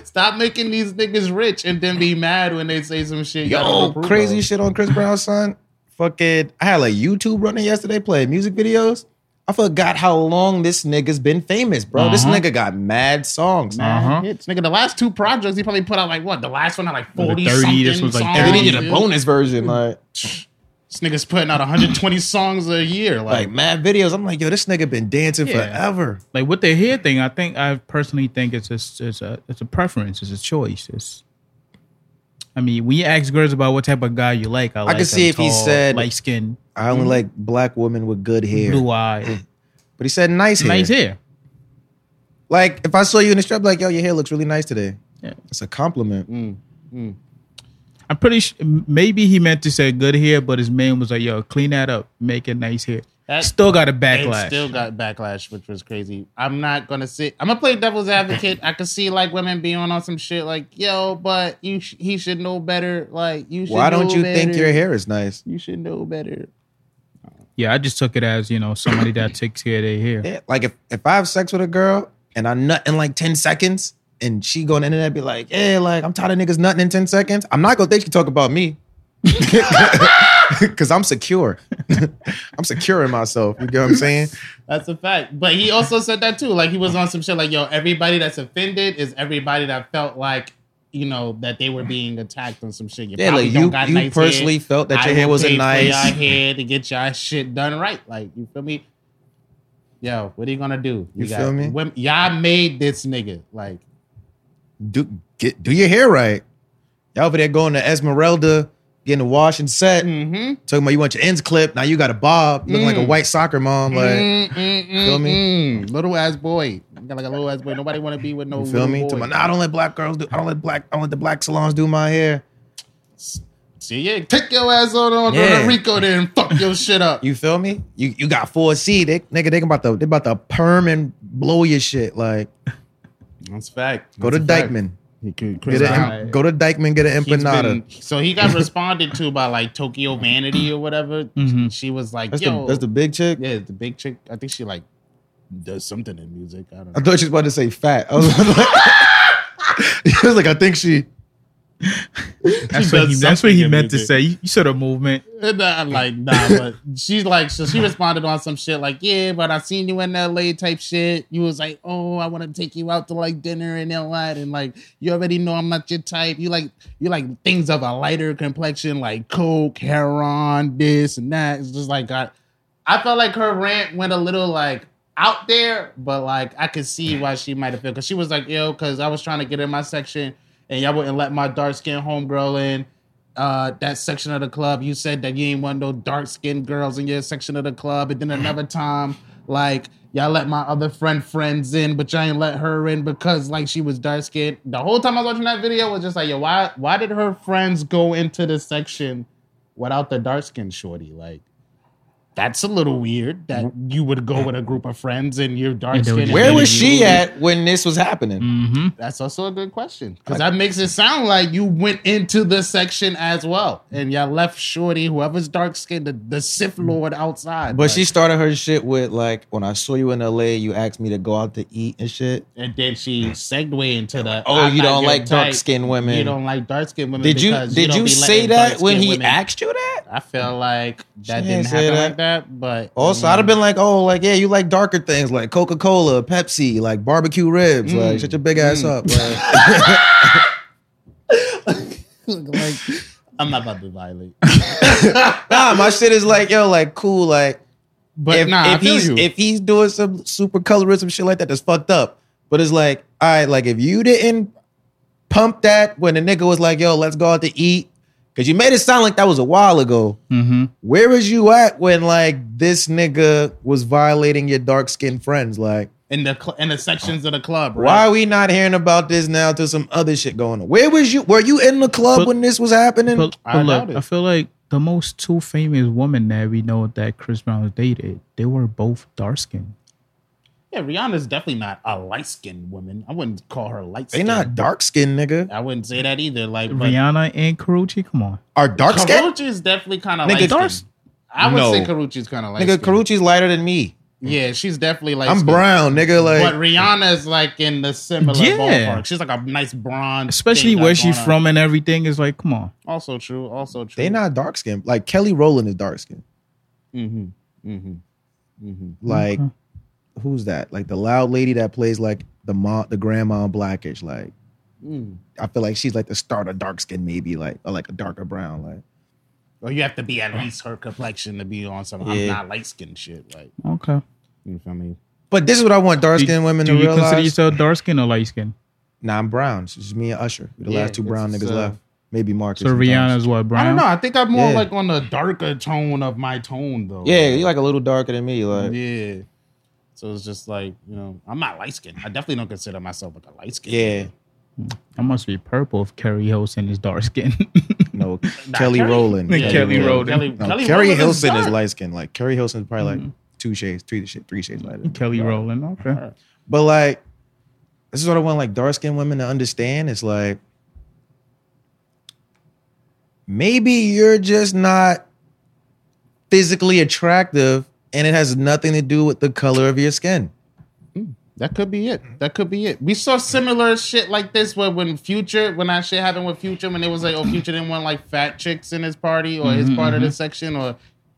Stop making these niggas rich and then be mad when they say some shit. yo, crazy of. shit on Chris Brown's son. Fucking, I had like YouTube running yesterday playing music videos. I forgot how long this nigga's been famous, bro. This Uh-huh. nigga got mad songs. Mad Uh-huh. hits. Nigga, the last two projects he probably put out like what? The last one had like Was it 40 30? something This was like songs. 30. And then he did a dude. bonus version, like, This nigga's putting out 120 songs a year. Like, like mad videos. I'm like, yo, this nigga been dancing Yeah. forever. Like with the hair thing, I think I personally think it's a, it's a it's a preference, it's a choice. It's I mean, when you ask girls about what type of guy you like, I, like could see them if he tall, said- light skin, I only like black women with good hair. blue eye, But he said nice hair. nice hair. Like, if I saw you in the strip, like, yo, your hair looks really nice today. Yeah. It's a compliment. mm, I'm pretty sure maybe he meant to say good hair, but his man was like, "Yo, clean that up, make it nice hair." That- Still got a It backlash. still got backlash, which was crazy. I'm not gonna sit. I'm gonna play devil's advocate. I could see like women being on some shit like, "Yo, but you sh- he should know better." Like, you should. Why don't know you think your hair is nice? You should know better. yeah, I just took it as you know somebody that takes care of their hair. Yeah, like if, if I have sex with a girl and I nut in like 10 seconds and she go on the internet and be like, yeah, like I'm tired of niggas nutting in 10 seconds, I'm not gonna think she talk about me. Cause I'm secure. I'm secure in myself. You get what I'm saying? That's a fact. But he also said that too. Like he was on some shit like, "Yo, everybody that's offended is everybody that felt like." You know that they were being attacked on some shit. You Yeah, like you, got you nice personally hair. felt that I your hair wasn't nice. Your hair to get your shit done right. Like you feel me? Yo, what are you gonna do? You feel me? Women, y'all made this nigga. Like Do get do your hair right. Y'all over there going to Esmeralda, getting a wash and set, mm-hmm. talking about you want your ends clipped. Now you got a bob, looking like a Mm. white soccer mom. Like, mm, mm, mm, feel me? mm. Little ass boy. Got like a little ass boy. Nobody want to be with no. you feel me? To boy. my, nah, I don't let black girls do. I don't let black. I don't let the black salons do my hair. See, yeah, take your ass on on Yeah. Puerto Rico there and fuck your shit up. You feel me? You you got four C. They nigga, they about to they about to perm and blow your shit. Like That's fact. go to Dyckman. He could, Get a, go to Dyckman. Get an He's empanada. been- so he got responded to by like Tokyo Vanity or whatever. Mhm. She was like, that's "Yo, the that's the big chick. yeah, the big chick. I think she like does something in music. I don't I know. thought she was about to say fat. I was like, he was like, I think she. That's She what he, that's what he something in meant to say. You, you saw the movement. And I'm like, nah, but she's like, so she responded on some shit like, yeah, but I seen you in LA type shit. You was like, oh, I want to take you out to like dinner and all that, and like, you already know I'm not your type. You like, you like things of a lighter complexion, like coke, heroin, this and that. It's just like, I, I felt like her rant went a little like out there, but like I could see why she might have felt because she was like, yo, because I was trying to get in my section and y'all wouldn't let my dark skinned homegirl in uh that section of the club. You said that you ain't want no dark skinned girls in your section of the club. And then another time, like y'all let my other friend friends in, but y'all ain't let her in because like she was dark skinned. The whole time I was watching that video was just like, yo, why why did her friends go into the section without the dark skinned shorty? Like that's a little weird that you would go with a group of friends and you're dark skinned. just Where was she at when this was happening? Mm-hmm. That's also a good question because that makes it sound like you went into the section as well, and y'all left Shorty, whoever's dark skinned, the, the Sith Lord outside. But Like, she started her shit with like, when I saw you in LA, you asked me to go out to eat and shit. and then she segued into the. Oh, you don't like dark-skinned women. You don't like dark skinned women. Did you because did don't you be say that when he women- asked you that? I feel like that She didn't didn't happen that. like that, but Also, I I'd have been like, oh, like yeah, you like darker things like Coca Cola, Pepsi, like barbecue ribs. Like, Mm. shut your big ass up. Like, like, I'm not about to violate, nah, my shit is like, yo, like cool, like but if, nah, if he's you. if he's doing some super colorism shit like that, that's fucked up. But it's like, all right, like if you didn't pump that when the nigga was like, yo, let's go out to eat, because you made it sound like that was a while ago. Mm-hmm. Where was you at when like this nigga was violating your dark skinned friends? Like, in the cl- in the sections of the club, right? why are we not hearing about this now? To some other shit going on. Where was you? Were you in the club But- when this was happening? But, I look. I feel like the most two famous women that we know that Chris Brown dated, they were both dark skinned. Yeah, Rihanna's definitely not a light skinned woman. I wouldn't call her light skinned. They skinned. not dark skinned, nigga. I wouldn't say that either. Like but Rihanna and Karrueche, come on. Are dark skinned? Karrueche is definitely kind of Nigga, light dark- I would No. say Karrueche's kind of light Nigga, skinned. Karrueche's lighter than me. Yeah, she's definitely like I'm brown, nigga. Like but Rihanna's like in the similar Yeah. ballpark. She's like a nice bronze. Especially where she's from and everything is like, come on. Also true. Also true. they not dark skinned. Like Kelly Rowland is dark skinned. Mm-hmm. Mm-hmm. Mm-hmm. Like Okay. Who's that? Like the loud lady that plays like the mom, the grandma in Blackish. Like Mm. I feel like she's like the start of dark skin, maybe like or like a darker brown. Like Or you have to be at least her complexion to be on some. I'm not light skinned shit. Like Okay. you feel me? but this is what I want dark Do, skinned women do to you realize. consider yourself dark skin or light skin? Nah, I'm brown. It's just me and Usher. We're the Yeah, last two brown niggas uh, left. Maybe Marcus. So and Rihanna's what, brown? I don't know. I think I'm more Yeah. like on the darker tone of my tone though. Yeah, you're like a little darker than me. Like yeah. So it's just like you know, I'm not light skinned. I definitely don't consider myself like a light skin. yeah, I must be purple if Keri Hilson is dark skin. no, Nah, Kelly Keri- Rowland. Yeah, Kelly yeah, Rowland. Kelly, No, Kelly Keri Rowland Hilson is, dark. light skin. Like Keri Hilson is probably Mm-hmm. like two shades, three shades, three shades lighter. Kelly Rowland. Okay. But like, this is what I want like dark skinned women to understand. It's like maybe you're just not physically attractive, and it has nothing to do with the color of your skin. Mm, that could be it. That could be it. We saw similar shit like this where when Future, when that shit happened with Future, when it was like, oh, Future didn't want like fat chicks in his party or his part of the mm-hmm. section, or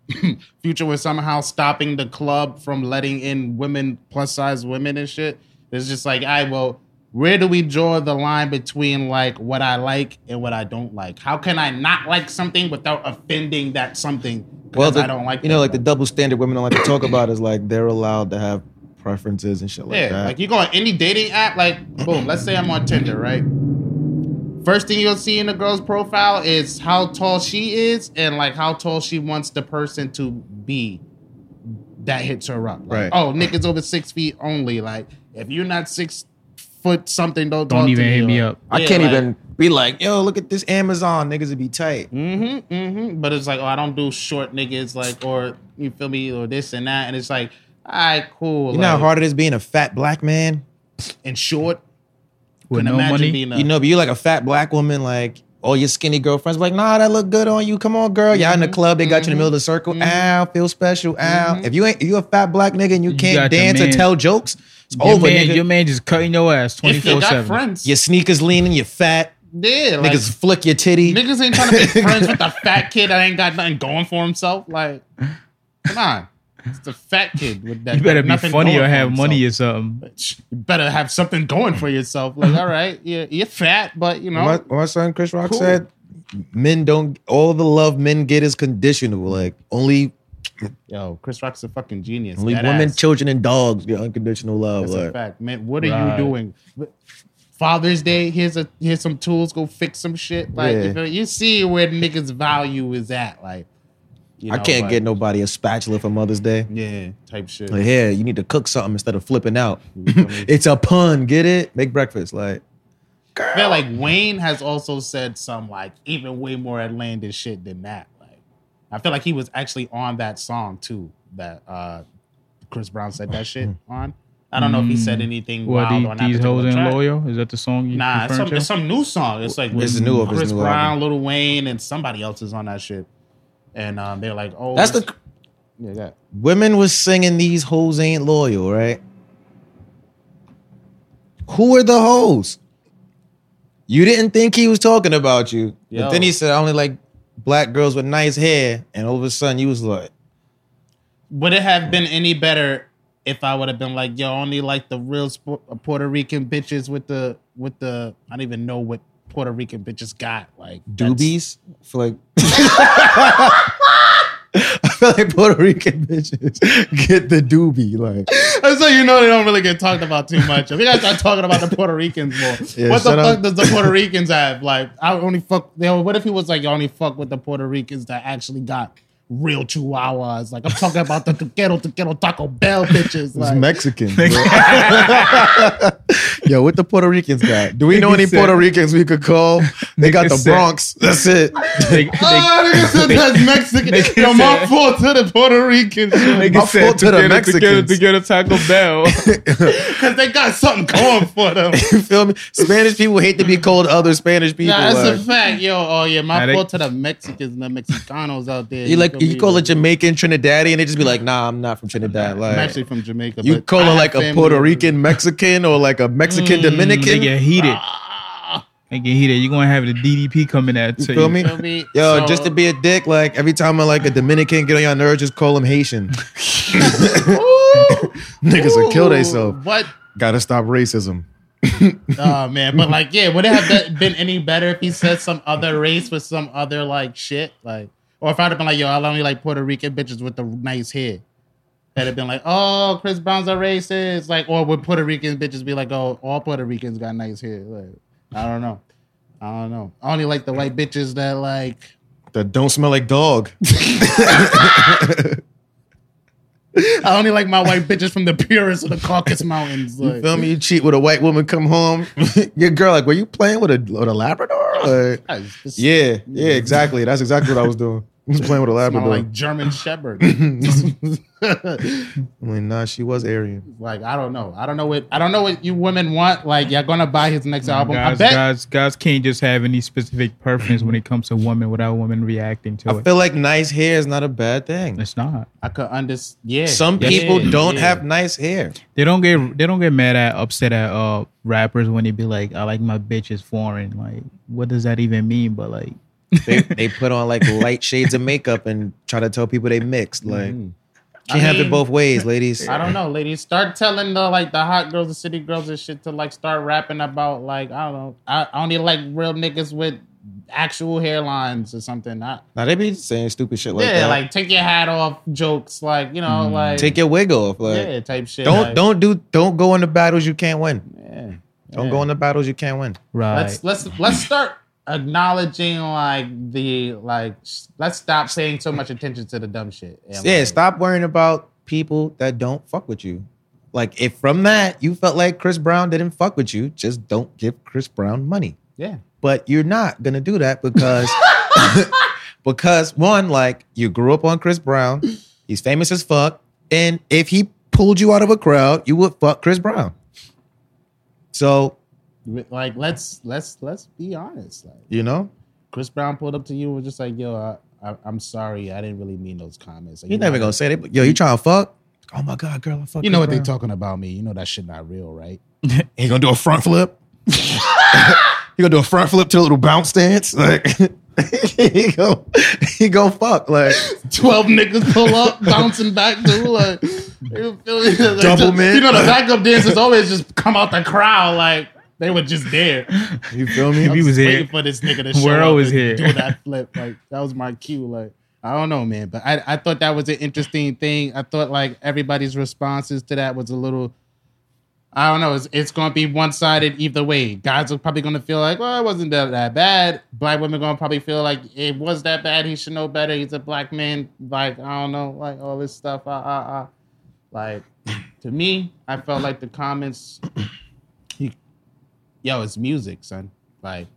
Future was somehow stopping the club from letting in women, plus size women and shit. It's just like, I well, where do we draw the line between like what I like and what I don't like? How can I not like something without offending that something? Because the- I don't like you know, like the double standard women don't like to talk about is like they're allowed to have preferences and shit like yeah, that. like you go on any dating app, like boom, let's say I'm on Tinder, right? First thing you'll see in a girl's profile is how tall she is and like how tall she wants the person to be that hits her up. Like, Right. Oh, niggas over six feet only. Like if you're not six foot something, don't Don't talk even to hit me up. I can't even be like, yo, look at this Amazon niggas would be tight. Mm-hmm, mm-hmm. But it's like, oh, I don't do short niggas, like, or you feel me, or this and that. And it's like, all right, cool. You know how like, hard it is being a fat black man? and short. With Can no imagine money. being a- You know, but you're like a fat black woman, like all your skinny girlfriends be like, nah, that look good on you. Come on, girl. Y'all in the club, they got you in the middle of the circle. Ow, feel special. Ow. If you ain't if you a fat black nigga and you You can't got your dance or man- tell jokes, it's Your over, man, nigga. your man just cutting your ass twenty if you four got seven. friends, your sneakers leaning, you're fat. yeah, like, Niggas flick your titty. Niggas ain't trying to be friends with a fat kid that ain't got nothing going for himself. Like, come on. It's the fat kid with that. You better be nothing funny going or for have money or something. You better have something going for yourself. Like, all right, you're, you're fat, but you know, my, my son Chris Rock Cool. said, men don't all the love men get is conditional. Like only yo, Chris Rock's a fucking genius. only That women, ass. children, and dogs get unconditional love. That's a Like, fact, man. What are Right. you doing? Father's Day. Here's a here's some tools. Go fix some shit. Like Yeah. you, feel- you see where niggas' value is at. Like, you I know, can't but- get nobody a spatula for Mother's Day. yeah type shit. Like, here, you need to cook something instead of flipping out. You feel me? it's a pun. Get it? Make breakfast. Like, I feel like Wayne has also said some like even way more outlandish shit than that. Like, I feel like he was actually on that song too. That uh Chris Brown said that shit on. I don't know if he said anything What wild these, on that these particular hoes ain't track. loyal? Is that the song you Nah, it's some, to? it's some new song. It's like with It's new of his Chris new Brown, album. Lil Wayne, and somebody else is on that shit. And um, they're like, "Oh, that's the yeah, yeah. women was singing these hoes ain't loyal, right? Who are the hoes? You didn't think he was talking about you, Yo. but then he said, "I only like black girls with nice hair," and all of a sudden you was like, Would it have been any better if I would have been like, "Yo, only like the real Sp- uh, Puerto Rican bitches with the with the I don't even know what Puerto Rican bitches got like "Doobies." for like feel like Puerto Rican bitches get the doobie. Like, That's so you know they don't really get talked about too much. If you guys start talking about the Puerto Ricans more, Yeah, what the fuck up. does the Puerto Ricans have? Like, I only fuck. You know, what if he was like, you only fuck with the Puerto Ricans that actually got real chihuahuas. Like I'm talking about the Tequero Tequero Taco Bell bitches. It's Like, Mexican. bro. Yo, what the Puerto Ricans got? Do we know any said- Puerto Ricans we could call? They got the said- Bronx. That's it. They, they, Oh, nigga said that's Mexican. Yo, my fault to the Puerto Ricans. nigga My fault to to the get, it, to get, it, Mexicans. to get a Taco Bell. Because they got something going for them. You feel me? Spanish people hate to be called other Spanish people. Nah, that's like- a fact, yo. Oh yeah, my Nah, they- fault to the Mexicans and the Mexicanos out there. you like feel you me? call it Jamaican Trinidadian, they just be like, nah, I'm not from Trinidad. I'm Like actually from Jamaica. you but call I it like a Puerto Rican Mexican or like a Mexican Mm, They Dominican. get heated. Ah, They get heated. You're gonna have the DDP coming at You feel you. me? feel me? Yo, So- just to be a dick, like every time I like a Dominican get on your nerves, just call him Haitian. Niggas will kill Ooh, themselves. What? Gotta stop racism. Oh man, but like, yeah, would it have been any better if he said some other race with some other like shit, like, or if I'd have been like, yo, I only like Puerto Rican bitches with the nice hair. That'd have been like, oh, Chris Brown's a racist, like, or would Puerto Rican bitches be like, oh, all Puerto Ricans got nice hair? Like, I don't know, I don't know. I only like the white bitches that like. That don't smell like dog. I only like my white bitches from the purest of the Caucasus Mountains. You feel me? You cheat with a white woman, come home. Your girl, like, were you playing with a with a Labrador? Like, yeah, yeah, exactly. That's exactly what I was doing. I was playing with a smell Labrador. like German Shepherd. I mean, nah, she was Aryan. Like I don't know. I don't know what I don't know what you women want. Like you're gonna buy his next album. I Guys, bet. guys, guys can't just have any specific preference when it comes to women without women reacting to it. I it. feel like nice hair is not a bad thing. It's not. I could understand. Yeah. Some yeah, people don't yeah. have nice hair. They don't get they don't get mad at upset at uh rappers when they be like, I like my bitch is foreign. Like, what does that even mean? But like They they put on like light shades of makeup and try to tell people they mixed. Like, Mhm. can't I have it both ways, ladies. I don't know, ladies. Start telling the like the hot girls, the city girls, and shit to like start rapping about like I don't know. I, I only like real niggas with actual hairlines or something. Not Now they be saying stupid shit like yeah, that. like take your hat off jokes, like you know, like Take your wig off. Like, yeah, type shit. don't like, don't do don't go into battles you can't win. yeah, Don't yeah. go into battles you can't win. right. let's let's let's start acknowledging like the like let's stop paying so much attention to the dumb shit. Yeah, like, stop worrying about people that don't fuck with you. Like if from that you felt like Chris Brown didn't fuck with you, just don't give Chris Brown money. Yeah. But you're not gonna do that because because one, like you grew up on Chris Brown, he's famous as fuck, and if he pulled you out of a crowd, you would fuck Chris Brown. So Like let's let's let's be honest. Like you know, Chris Brown pulled up to you and was just like, "Yo, I, I, I'm sorry, I didn't really mean those comments." Like, you're you never gonna say that. but, Yo, you trying to fuck? Oh my god, girl, I fuck. they- You know Chris what they Brown. talking about me. You know that shit not real, right? He gonna do a front flip. he gonna do a front flip to a little bounce dance, Like he go, he go fuck. Like Twelve niggas pull up, bouncing back too. Like, you feel me? Like, Double man. You know the backup dancers always just come out the crowd like they were just there. you feel me? He was here. for this nigga to show We're always here. do that flip. Like that was my cue. Like I don't know, man, but I I thought that was an interesting thing. I thought like everybody's responses to that was a little. I don't know. It's, it's going to be one sided either way. Guys are probably going to feel like, well, it wasn't that, that bad. Black women going to probably feel like it was that bad. He should know better. He's a black man. Like I don't know, like all this stuff. Uh, uh, uh. Like to me, I felt like the comments. Yo, it's music, son. Like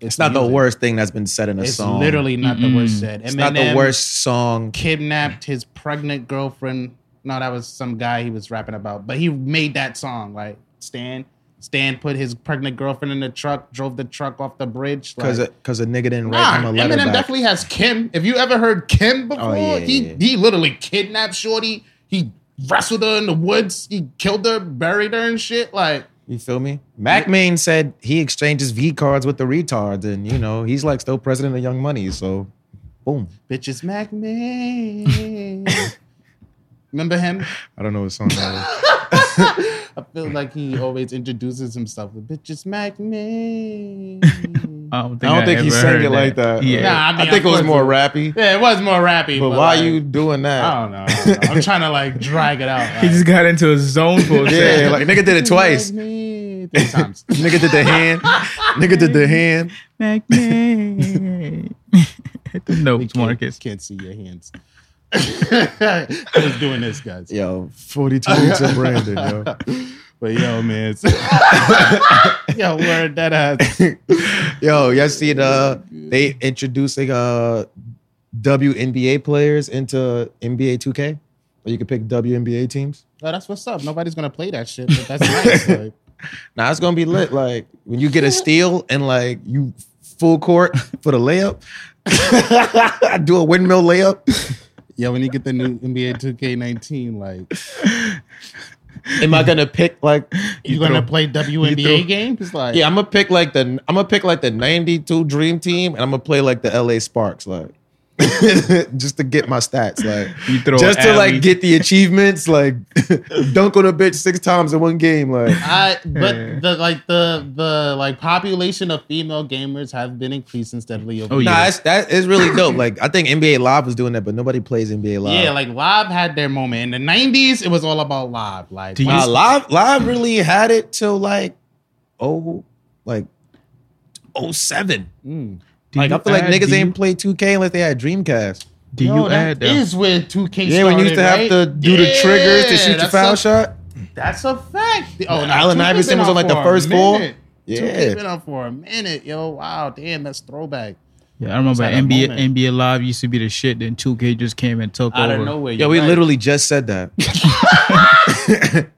It's not the worst thing that's been said in a It's song. It's literally not the worst said. It's not the Eminem worst song. Kidnapped his pregnant girlfriend. No, that was some guy he was rapping about. But he made that song. Like Stan, Stan put his pregnant girlfriend in the truck, drove the truck off the bridge. Because Like, a, cause a nigga didn't nah, write him a letter Eminem back. definitely has Kim. If you ever heard Kim oh, before, Oh, yeah, he yeah. he literally kidnapped Shorty. He wrestled her in the woods. He killed her, buried her and shit. Like You feel me? Mack Maine said he exchanges V cards with the retards, and you know he's like still president of Young Money. So, boom. bitches, Mack Maine. Remember him? I don't know what song that I feel like he always introduces himself with bitches Mack Maine. I don't think, I don't think he sang it like that. Yeah. Nah, I I, think it was more rappy. yeah, it was more rappy. But But, why like, you doing that? I don't know. I don't know. I'm trying to like drag it out. He just got into a zone for a Yeah, like nigga did it twice. Mack Maine. Three times. nigga did the hand. nigga did the hand. Mack Maine. Hit the notes, can't- Marcus. Can't see your hands. I was doing this, guys. Yo, 42 weeks of Brandon, yo. But yo, man, yo, word that ass. Yo, y'all seen uh they introducing uh WNBA players into NBA 2K? Where you can pick WNBA teams? Oh, that's what's up. Nobody's gonna play that shit, but that's nice. Like, Now it's gonna be lit. Like when you get a steal and like you full court for the layup. I do a windmill layup. yo, when you get the new NBA 2K19, like Am I gonna pick like you gonna throw- play WNBA throw- games? Like Yeah, I'm gonna pick like the I'm gonna pick like the '92 Dream Team, and I'm gonna play like the LA Sparks, like just to get my stats, like You throw just to like get the achievements, like dunk on a bitch six times in one game, like I but Yeah. the like the the like population of female gamers have been increasing steadily over Oh, the yeah. nah, it's, that is really dope. Like I think NBA Live was doing that, but nobody plays NBA Live. Yeah, like Live had their moment. In the '90s, it was all about Live. Like, Do you- Nah, live live really had it till like oh like oh seven. mm. Do Like I feel like niggas do ain't you- played 2K unless they had Dreamcast. Do Yo, you that add? uh, is where 2K Yeah, when you used to have right? to do the triggers to shoot your foul a- shot. That's a fact. Oh, no, Allen Iverson was on, like, the first four. Yeah. 2K been on for a minute, yo. Wow, damn, that's throwback. Yeah, I remember Just NBA moment. NBA Live used to be the shit. Then 2K just came and took Out over. of nowhere. Yo, we right. literally just said that.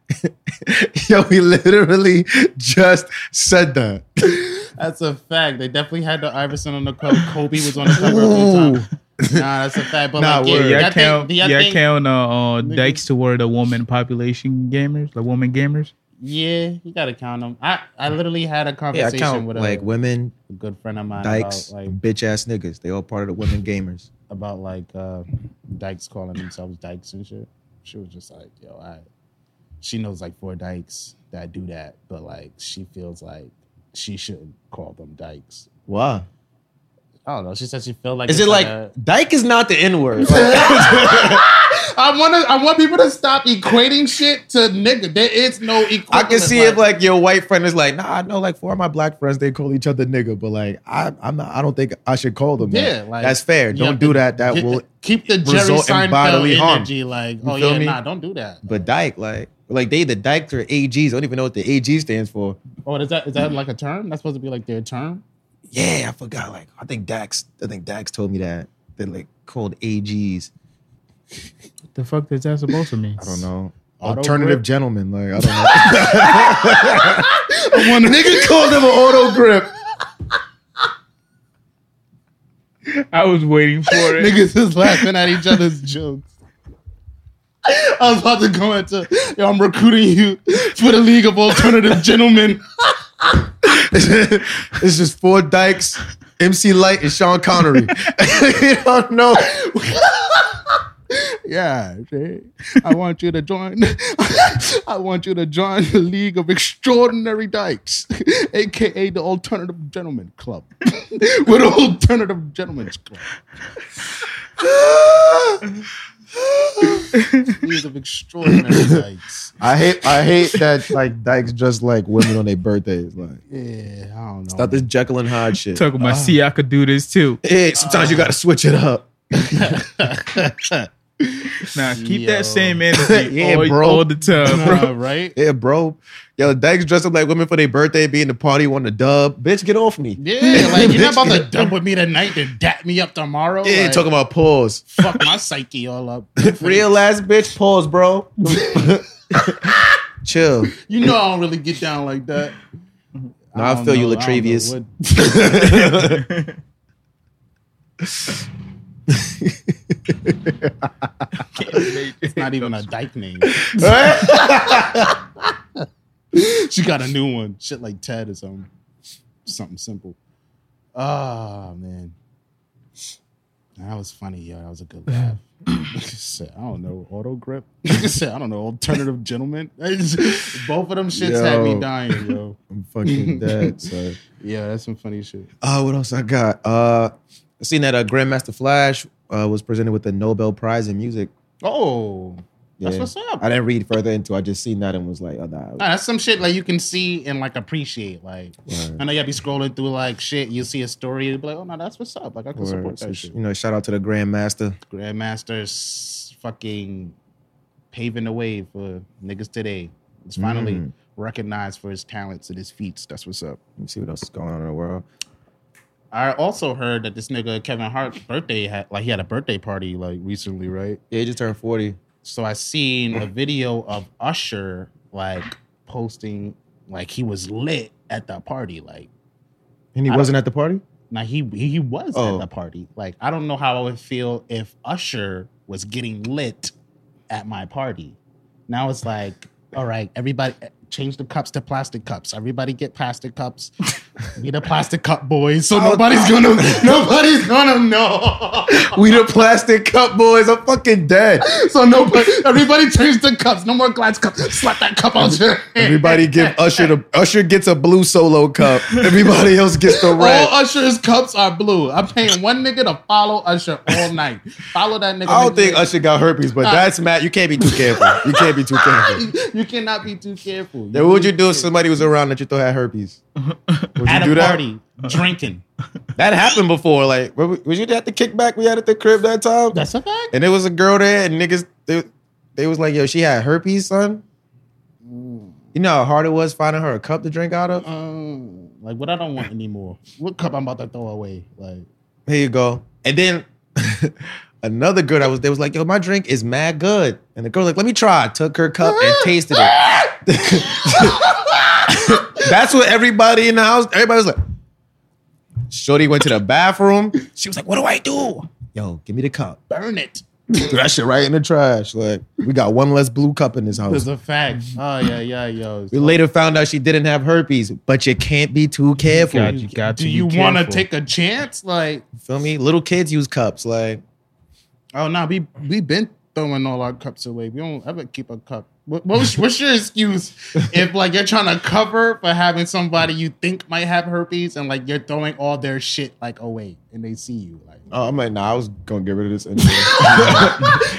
Yo, we literally just said that. That's a fact. They definitely had the Iverson on the cover. Kobe was on the cover a few times. Nah, that's a fact. But Nah, like, word. yeah, Yeah, I count. think, do y'all Yeah, think, count. Uh, uh, Dykes toward the woman population gamers, the woman gamers. yeah, you gotta count them. I, I literally had a Yeah, conversation count with a, like women, a good friend of mine dykes, about like bitch ass niggas. They all part of the women gamers. about like uh dykes calling themselves dykes and shit. She was just like, yo, I she knows like four dykes that do that, but like she feels like she shouldn't call them dykes. Why? I don't know. She said she felt like Is it's it like a- dyke is not the N word? I want to. I want people to stop equating shit to nigga. There is no equivalent. I can see if like your white friend is like, nah, I know like four of my black friends they call each other nigga, but like I, I'm not. I don't think I should call them. that. Yeah, like that's fair. you Don't have do to that. That get- will. keep the Jerry result in Seinfeld bodily harm. energy. Like, You oh feel yeah, me? nah, don't do that. But dyke, like, like they the dykes or AGs. I don't even know what the AG stands for. oh, is that is that like a term? That's supposed to be like their term. Yeah, I forgot. Like I think Dax. I think Dax told me that they're like called AGs. The fuck is that supposed to mean? I don't know. Auto Alternative grip? gentleman. Like I don't know. One nigga called him an auto grip. I was waiting for it. Niggas is laughing at each other's jokes. I was about to go into, yo, I'm recruiting you for the League of Alternative Gentlemen. it's just four dykes, MC Lyte, and Sean Connery. you don't know. Yeah. I want you to join. I want you to join the League of Extraordinary Dykes, aka the Alternative Gentlemen Club. We're the Alternative Gentlemen's Club. League of Extraordinary Dykes. I hate. I hate that like dykes just like women on their birthdays. Like Yeah, I don't know. not this Jekyll and Hyde shit. Talking about, oh. see, I could do this too. Hey, sometimes you got to switch it up. Nah, keep Yo. that same energy Yeah, all, bro. all the time, bro. Nah, right? Yeah, bro. Yo, dykes dressed up like women for their birthday, being the party, want to dub. Bitch, get off me. Yeah, like you're not about to dub with me tonight to dap me up tomorrow. Yeah, like, talking about pause. fuck my psyche all up. Real ass bitch, pause, bro. Chill. You know I don't really get down like that. Nah, I don't feel you, know- I don't Latravius. What- It's not even a dyke name. she got a new one. Shit like Ted or something. Something simple. Ah man. That was funny, yo. That was a good laugh. I don't know, auto grip. I don't know, alternative gentleman. Both of them shits had me dying, yo. I'm fucking dead, son. Yeah, that's some funny shit. Uh, what else I got? Uh, I seen that uh, Grandmaster Flash uh, was presented with the Nobel Prize in music. Oh, That's what's up. I didn't read further into. it. I just seen that and was like, oh, nah. Nah, that's some shit like you can see and like appreciate. Like Word. I know you'll be scrolling through like shit. You see a story, you'll be like, oh no, that's what's up. Like I can Word. support that sh- shit. you know, shout out to the Grandmaster. Grandmaster's fucking paving the way for niggas today. It's finally Mm. recognized for his talents and his feats. That's what's up. Let me see what else is going on in the world. I also heard that this nigga Kevin Hart's birthday had like he had a birthday party like recently, right? Yeah, he just turned 40. So I seen a video of Usher like posting like he was lit at the party. Like And he I wasn't at the party? now he he was Oh. at the party. Like I don't know how I would feel if Usher was getting lit at my party. Now it's like, all right, everybody change the cups to plastic cups. Everybody get plastic cups. Be the plastic cup boys. So oh. nobody's gonna nobody's gonna know. we the plastic cup boys. I'm fucking dead. so nobody everybody change the cups. No more glass cups. Slap that cup out your hand. Everybody give Usher the Usher gets a blue solo cup. Everybody else gets the red. All Usher's cups are blue. I'm paying one nigga to follow Usher all night. Follow that nigga. I don't nigga. think Usher got herpes, but uh, that's Matt. You can't be too careful. You can't be too careful. you cannot be too careful. Then what would you do if somebody was around that you thought had herpes? At a party drinking? That happened before. Like, wa- was you at the kickback we had at the crib that time? That's a fact. And there was a girl there, and niggas they, they was like, "Yo, she had herpes, son." You know how hard it was finding her a cup to drink out of. Um, like what I don't want anymore. What cup I'm about to throw away? Like Here you go. And then another girl that was there was like, "Yo, my drink is mad good," and the girl was like, "Let me try." Took her cup and tasted it. That's what everybody in the house. Everybody was like. Shorty went to the bathroom. She was like, "What do I do?" Yo, give me the cup. burn it. Threw that shit right in the trash. Like we got one less blue cup in this house. That's a fact. Oh yeah, yeah, yo. We later found out she didn't have herpes, but you can't be too careful. God, you got to Do be you want to take a chance? Like, Feel me? Little kids use cups. Like oh no, we we been throwing all our cups away. We don't ever keep a cup. What, what's, what's your excuse if like you're trying to cover for having somebody you think might have herpes and like you're throwing all their shit like away and they see you like oh, I'm like, nah, I was gonna get rid of this anyway.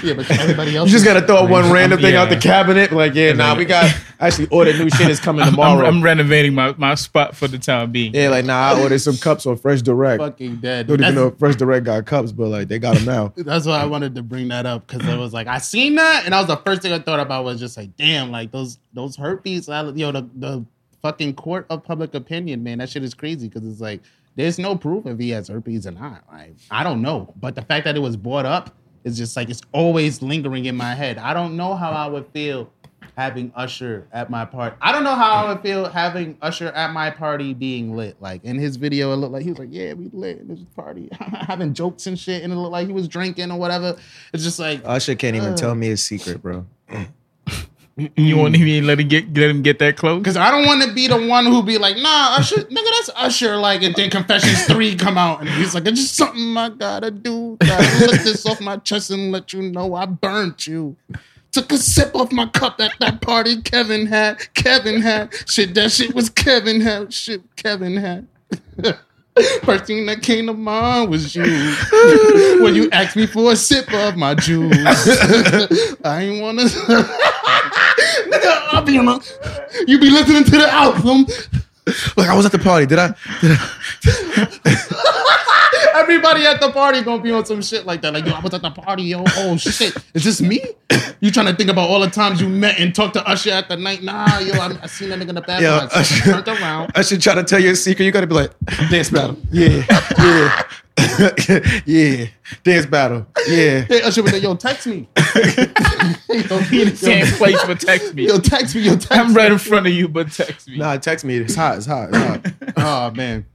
yeah, but everybody else you just gotta throw one random thing out the cabinet. Like, yeah, nah, we got actually ordered new shit is coming I'm, tomorrow. I'm renovating my, my spot for the time being. yeah, like nah, I ordered some cups on Fresh Direct. fucking dead. Don't even That's- know Fresh Direct got cups, but like they got them now. That's why I wanted to bring that up because I was like, I seen that, and that was the first thing I thought about was just like, damn, like those those herpes, yo, the the fucking court of public opinion, man, that shit is crazy because it's like there's no proof if he has herpes or not. Like I don't know, but the fact that it was brought up is just like it's always lingering in my head. I don't know how I would feel having Usher at my party. I don't know how I would feel having Usher at my party being lit. Like in his video, it looked like he was like, "Yeah, we lit in this party, having jokes and shit," and it looked like he was drinking or whatever. It's just like Usher can't even Uh. tell me his secret, bro. You want him to let him get let him get that close? Because I don't want to be the one who be like, nah, Usher, nigga, that's Usher. Like, and then Confessions 3 come out, and he's like, it's just something I gotta do. Gotta let this off my chest and let you know I burnt you. Took a sip of my cup at that party Kevin had. Kevin had. Shit, that shit was Kevin had. Shit, Kevin had. First thing that came to mind was you. when you asked me for a sip of my juice. I ain't wanna. Nigga, I'll be on a, You be listening to the album. Look, I was at the party. Did I? Did I? Everybody at the party gonna be on some shit like that. Like, yo, I was at the party, yo. Oh shit, is this me? You trying to think about all the times you met and talked to Usher at the night? Nah, yo, I, I seen that nigga in the Yo, bathroom. I Usher- turned around. Should try to tell you a secret. You gotta be like, dance battle. Yeah, yeah, yeah. Dance battle. Yeah. Hey, Usher was like, yo, text me. yo, Be in the same place, but text me. yo, text me. Yo, text I'm me. right in front of you, but text me. Nah, text me. It's hot. It's hot. It's hot. Oh man.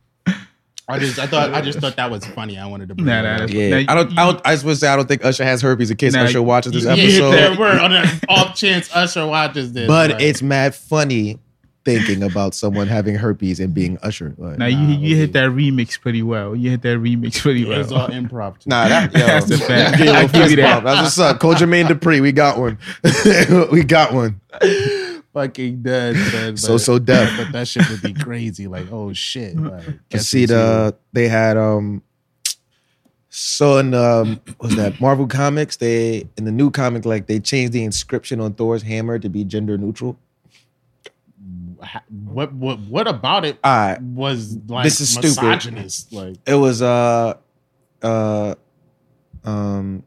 I just, I thought, I just thought that was funny. I wanted to bring Nah, that nah, Yeah. Now, I don't. I don't. I was supposed to say I don't think Usher has herpes in case Nah, Usher watches this you- Yeah, episode. there were on the off chance Usher watches this. but like- it's mad funny thinking about someone having herpes and being Usher. Like, Now nah, you you hit that remix pretty well. You hit that remix pretty well. was all improv. too. that. Yo, That's a fact. Give you a I give you that. That's what's up. Call Jermaine Dupri. We got one. we got one. fucking dead. son, So, so deaf. But that shit would be crazy. Like, oh shit. Like, You see who's here? the they had um So in um, was that Marvel comics? They in the new comic, like they changed the inscription on Thor's hammer to be gender neutral. Ha- What what what about it right, was like This is stupid. misogynist? Like it was uh uh um,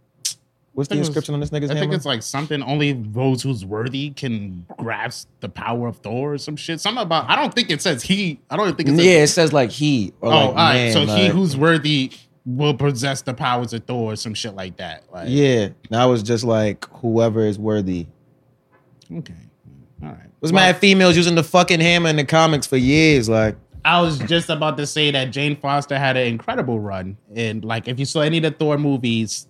what's the it was- inscription on this nigga's I think it's like something only those who's worthy can grasp the power of Thor or some shit. Something about I don't think it says he. I don't think it says yeah, it says like he or Oh, like all right. man. so he who's worthy will possess the powers of Thor or some shit like that. Like yeah, that was just like whoever is worthy. okay. All right. Was mad females using the fucking hammer in the comics for years. Like, I was just about to say that Jane Foster had an incredible run. And like if you saw any of the Thor movies,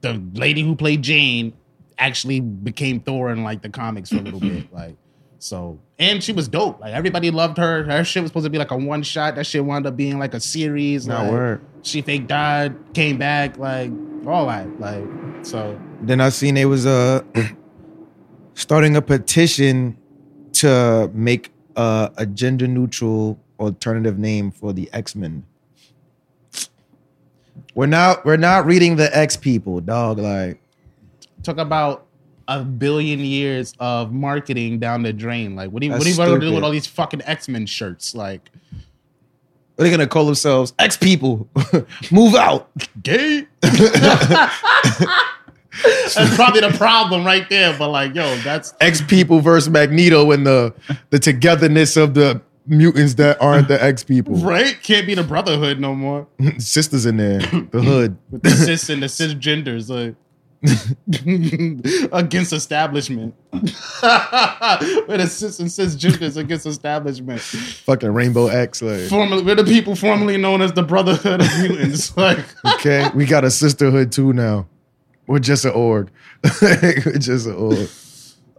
the lady who played Jane actually became Thor in like the comics for a little bit. Like so and she was dope. Like everybody loved her. Her shit was supposed to be like a one shot. That shit wound up being like a series. not like, word. She fake died, came back, like all that. Like so Then I seen they was uh starting a petition to make uh, a gender neutral alternative name for the X Men. We're not we're not reading the X people, dog. Like, talk about a billion years of marketing down the drain. Like, what do you what do you to do with all these fucking X Men shirts? Like, are they gonna call themselves? X people, move out. gay. that's probably the problem right there. But like, yo, that's X people versus Magneto and the the togetherness of the mutants that aren't the X people. right. Can't be the Brotherhood no more Sisters in there, the hood. with the cis and the cisgenders. Like. against establishment. With the cis and cisgenders against establishment. Fucking Rainbow X. Like, Formerly, we're the people formerly known as the Brotherhood of Mutants. Like, okay, we got a sisterhood too now. We're just an org. We're just an org.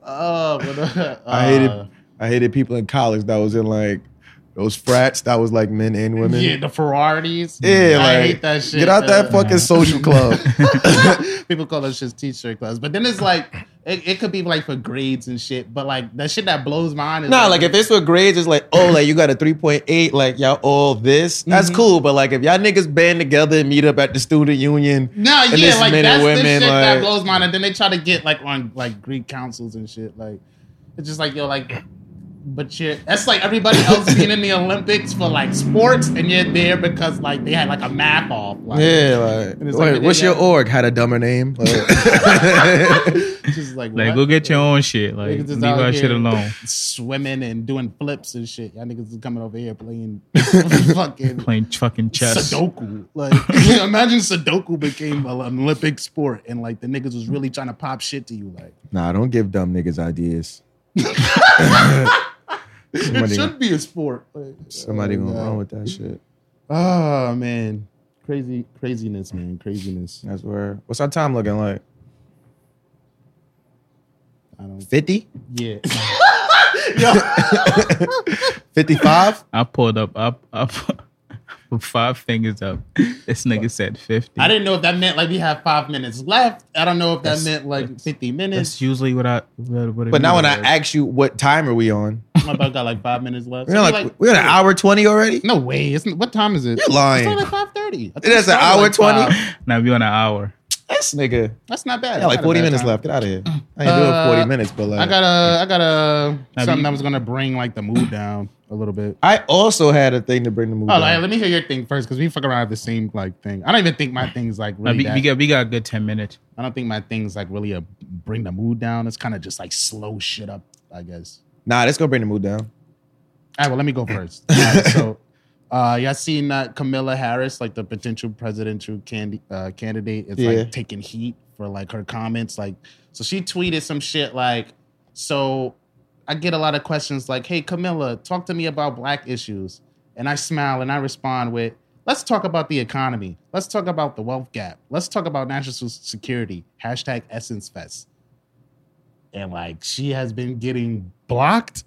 oh, but, uh, I hated I hated people in college that was in like those frats that was like men and women. Yeah, the Ferraris. Yeah, I like hate that shit. get out that man. fucking social club. People call those shit t-shirt clubs, but then it's like it, it could be like for grades and shit. But like that shit that blows my mind is nah, like if it's for grades, it's like, oh, like you got a 3.8, like y'all all this. That's Mhm. cool. But like if y'all niggas band together and meet up at the student union, no, and yeah, like that's and the women, shit that blows my mind. And then they try to get like on like Greek councils and shit. Like it's just like yo, like. But you're, that's like everybody else being in the Olympics for like sports, and you're there because like they had like a map off. Like, yeah, like, it's wait, like- what's your yeah. org? Had a dumber name. Like, just like Like, what? go get your own shit. Like, leave out our shit alone. Swimming and doing flips and shit. Y'all niggas is coming over here playing fucking Playing fucking chess. Sudoku. Like, imagine Sudoku became an Olympic sport and like the niggas was really trying to pop shit to you. Like, nah, don't give dumb niggas ideas. It Somebody- should be a sport. Like, Somebody oh, gonna God. run with that shit. Oh man, crazy, craziness, man, craziness. That's where. What's our time looking like? I don't. 50? Yeah. 55? I pulled up, up, up, with five fingers up. This nigga said 50. I didn't know if that meant like we have five minutes left. I don't know if that That's- meant like that's- fifty That's minutes. usually what I. What, what But now when I ask you what time are we on, My brother got like five minutes left. we're So like, we we're at an hour 20 already? No way. It's, what time is it? You're lying. It's only like five thirty. That's an hour 20? now we on an hour. This nigga. That's not bad. Yeah, like 40 minutes time. left. Get out of here. I ain't Uh, doing 40 minutes, but like. I got a, I got a Have something you- that was gonna bring like the mood down a little bit. I also had a thing to bring the mood. Oh, down. like, let me hear your thing first because we fuck around with the same like thing. I don't even think my thing's like Now, really. we, that- we got we got a good ten minutes. I don't think my thing's like really a bring the mood down. It's kind of just like slow shit up, I guess. Nah, let's go bring the mood down. All right, well, let me go first. Right, so, uh, y'all seen that Kamala Harris, like the potential presidential candi- uh, candidate, is Yeah. like taking heat for like her comments. Like, so she tweeted some shit like, so I get a lot of questions like, hey, Kamala, talk to me about black issues. And I smile and I respond with, let's talk about the economy. Let's talk about the wealth gap. Let's talk about national security. Hashtag Essence Fest. And like, she has been getting blocked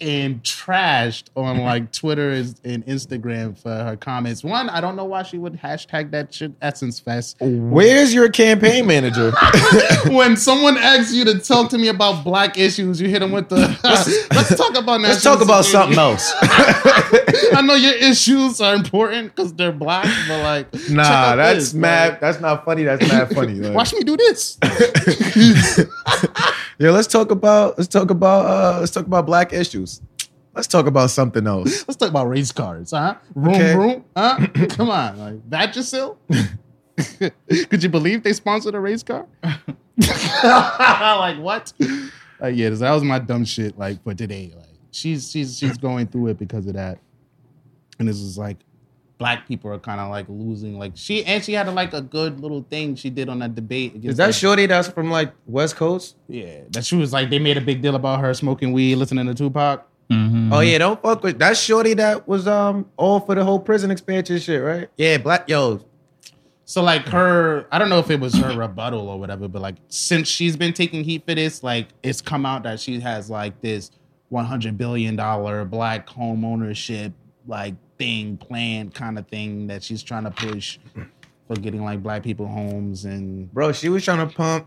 and trashed on like Twitter and Instagram for her comments. One, I don't know why she would hashtag that shit Essence Fest. Where's your campaign manager? when someone asks you to talk to me about black issues, you hit them with the let's, talk about that. Let's talk about security." something else. I know your issues are important because they're black, but like, Nah, that's this, mad. like, That's not funny. That's mad funny. Like, watch me do this. Yeah, let's talk about let's talk about uh let's talk about black issues. Let's talk about something else. Let's talk about race cars, huh? Room, Okay. room, huh? Come on, like Vagisil. Could you believe they sponsored a race car? like what? Like yeah, that was my dumb shit. Like for today, like she's she's she's going through it because of that, and this is like black people are kind of like losing. Like she and she had a, like a good little thing she did on that debate. against Is that the- Shorty that's from like West Coast? Yeah, that she was like they made a big deal about her smoking weed, listening to Tupac. Mhm. Oh yeah, don't fuck with that Shorty that was um all for the whole prison expansion shit, right? Yeah, black yo. So like her, I don't know if it was her rebuttal or whatever, but like since she's been taking heat for this, like it's come out that she has like this one hundred billion dollar black home ownership like thing planned kind of thing that she's trying to push for getting like black people homes and Bro, she was trying to pump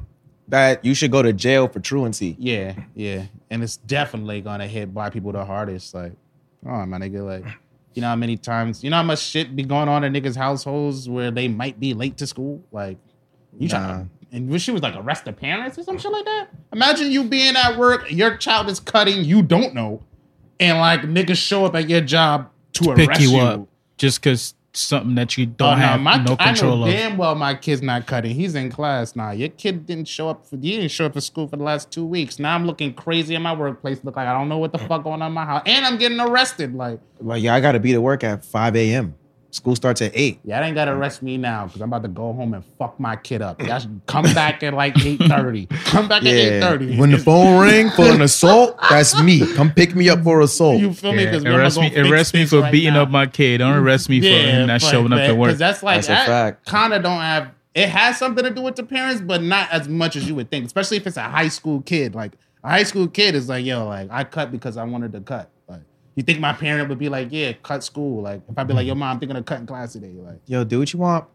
that you should go to jail for truancy. yeah, yeah, and it's definitely gonna hit black people the hardest. Like, oh my nigga, like. You know how many times, you know how much shit be going on in niggas' households where they might be late to school? Like, you trying Nah. to, and she was like arrest the parents or some shit like that. Imagine you being at work, your child is cutting, you don't know, and like niggas show up at your job to, Pick arrest you, you. up just because something that you don't Oh, have my, no control I know of. damn well my kid's not cutting. He's in class now. Your kid didn't show up for you didn't show up for school for the last two weeks. Now I'm looking crazy in my workplace. Look like I don't know what the fuck going on in my house, and I'm getting arrested. Like, Like, yeah, I gotta be to work at 5 a.m. School starts at 8. yeah, I ain't gotta arrest me now because I'm about to go home and fuck my kid up. Y'all should come back at like eight thirty. Come back at eight thirty. When the phone ring for an assault, that's me. Come pick me up for assault. you feel me? Yeah, Because arrest me, arrest me for beting up my kid. Don't arrest me for him not showing up to work. Because that's like That's a fact. Kind of don't have. It has something to do with the parents, but not as much as you would think. Especially if it's a high school kid. Like a high school kid is like, yo, like I cut because I wanted to cut. Like you think my parent would be like, yeah, cut school. Like if I'd be like, yo, mom, I'm thinking of cutting class today. Like Yo, do what you want.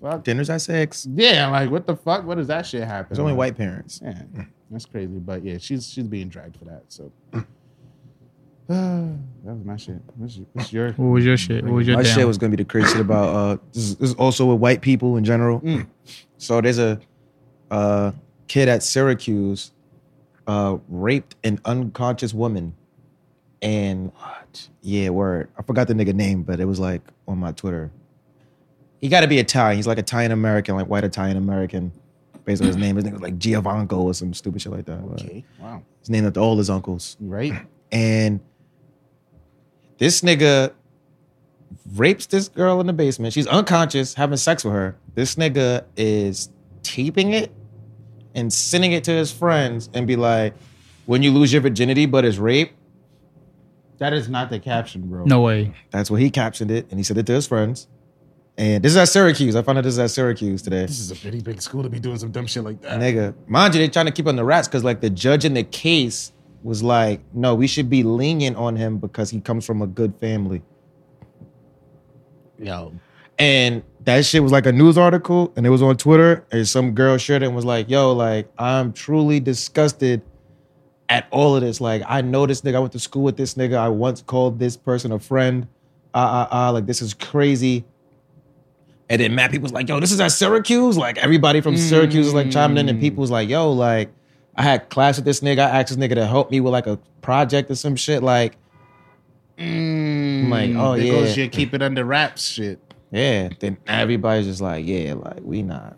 fuck. Dinner's at 6. Yeah, like what the fuck? What does that shit happen? There's only Like, white parents. Yeah, that's crazy. But yeah, she's she's being dragged for that. So. that was my shit. What's, what's your? What was your shit? What was your shit? My down? shit was gonna be the crazy shit about uh this is, this is also with white people in general. Mm. So there's a uh kid at Syracuse uh raped an unconscious woman and what? Yeah, word. I forgot the nigga name, but it was like on my Twitter. He gotta be Italian. He's like Italian American, like white Italian American. Based on his name, his name was like Giovanco or some stupid shit like that. But Okay. Wow. His name after all his uncles Right. and this nigga rapes this girl in the basement. She's unconscious, having sex with her. This nigga is taping it and sending it to his friends and be like, when you lose your virginity, but it's rape. That is not the caption, bro. No way. That's what he captioned it, and he said it to his friends. And this is at Syracuse. I found out this is at Syracuse today. This is a pretty big school to be doing some dumb shit like that. Nigga, mind you, they're trying to keep on the rats because like the judge in the case was like, no, we should be lenient on him because he comes from a good family. Yo. And that shit was like a news article and it was on Twitter. And some girl shared it and was like, yo, like, I'm truly disgusted at all of this. Like, I know this nigga. I went to school with this nigga. I once called this person a friend. Ah, ah, ah. Like, this is crazy. And then Matt people was like, yo, this is at Syracuse. Like, everybody from Syracuse is like chiming in. And people was like, yo, like, I had class with this nigga. I asked this nigga to help me with like a project or some shit. Like, Mm, like, oh, there yeah. goes your keep it under wraps shit. Yeah, then everybody's just like, yeah, like we not.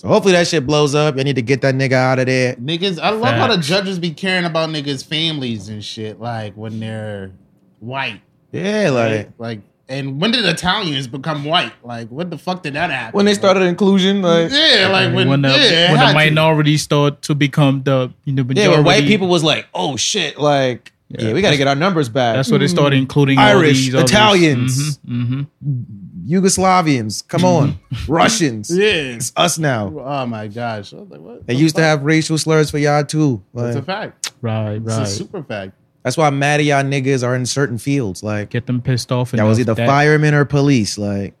So hopefully that shit blows up. I need to get that nigga out of there. Niggas, I love how the judges be caring about niggas' families and shit, like when they're white. Yeah, like Like, like and when did Italians become white? Like, what the fuck did that happen? when they started inclusion, like Yeah, like when, when the, yeah, it when had the to. minorities start to become the you know yeah, majority, when white people was like, oh shit, like yeah, Yeah. we got to get our numbers back. That's where they started including all Irish, these others. Italians. Mhm, mhm. Yugoslavians, come on, mm-hmm. Russians. Yeah. It's us now. Oh my gosh. I was like, what? They used to have racial slurs for y'all too. That's a fact. Right, right. It's a right. super fact. that's why mad at y'all niggas are in certain fields. Like Get them pissed off. y'all was enough either that- firemen or police. Like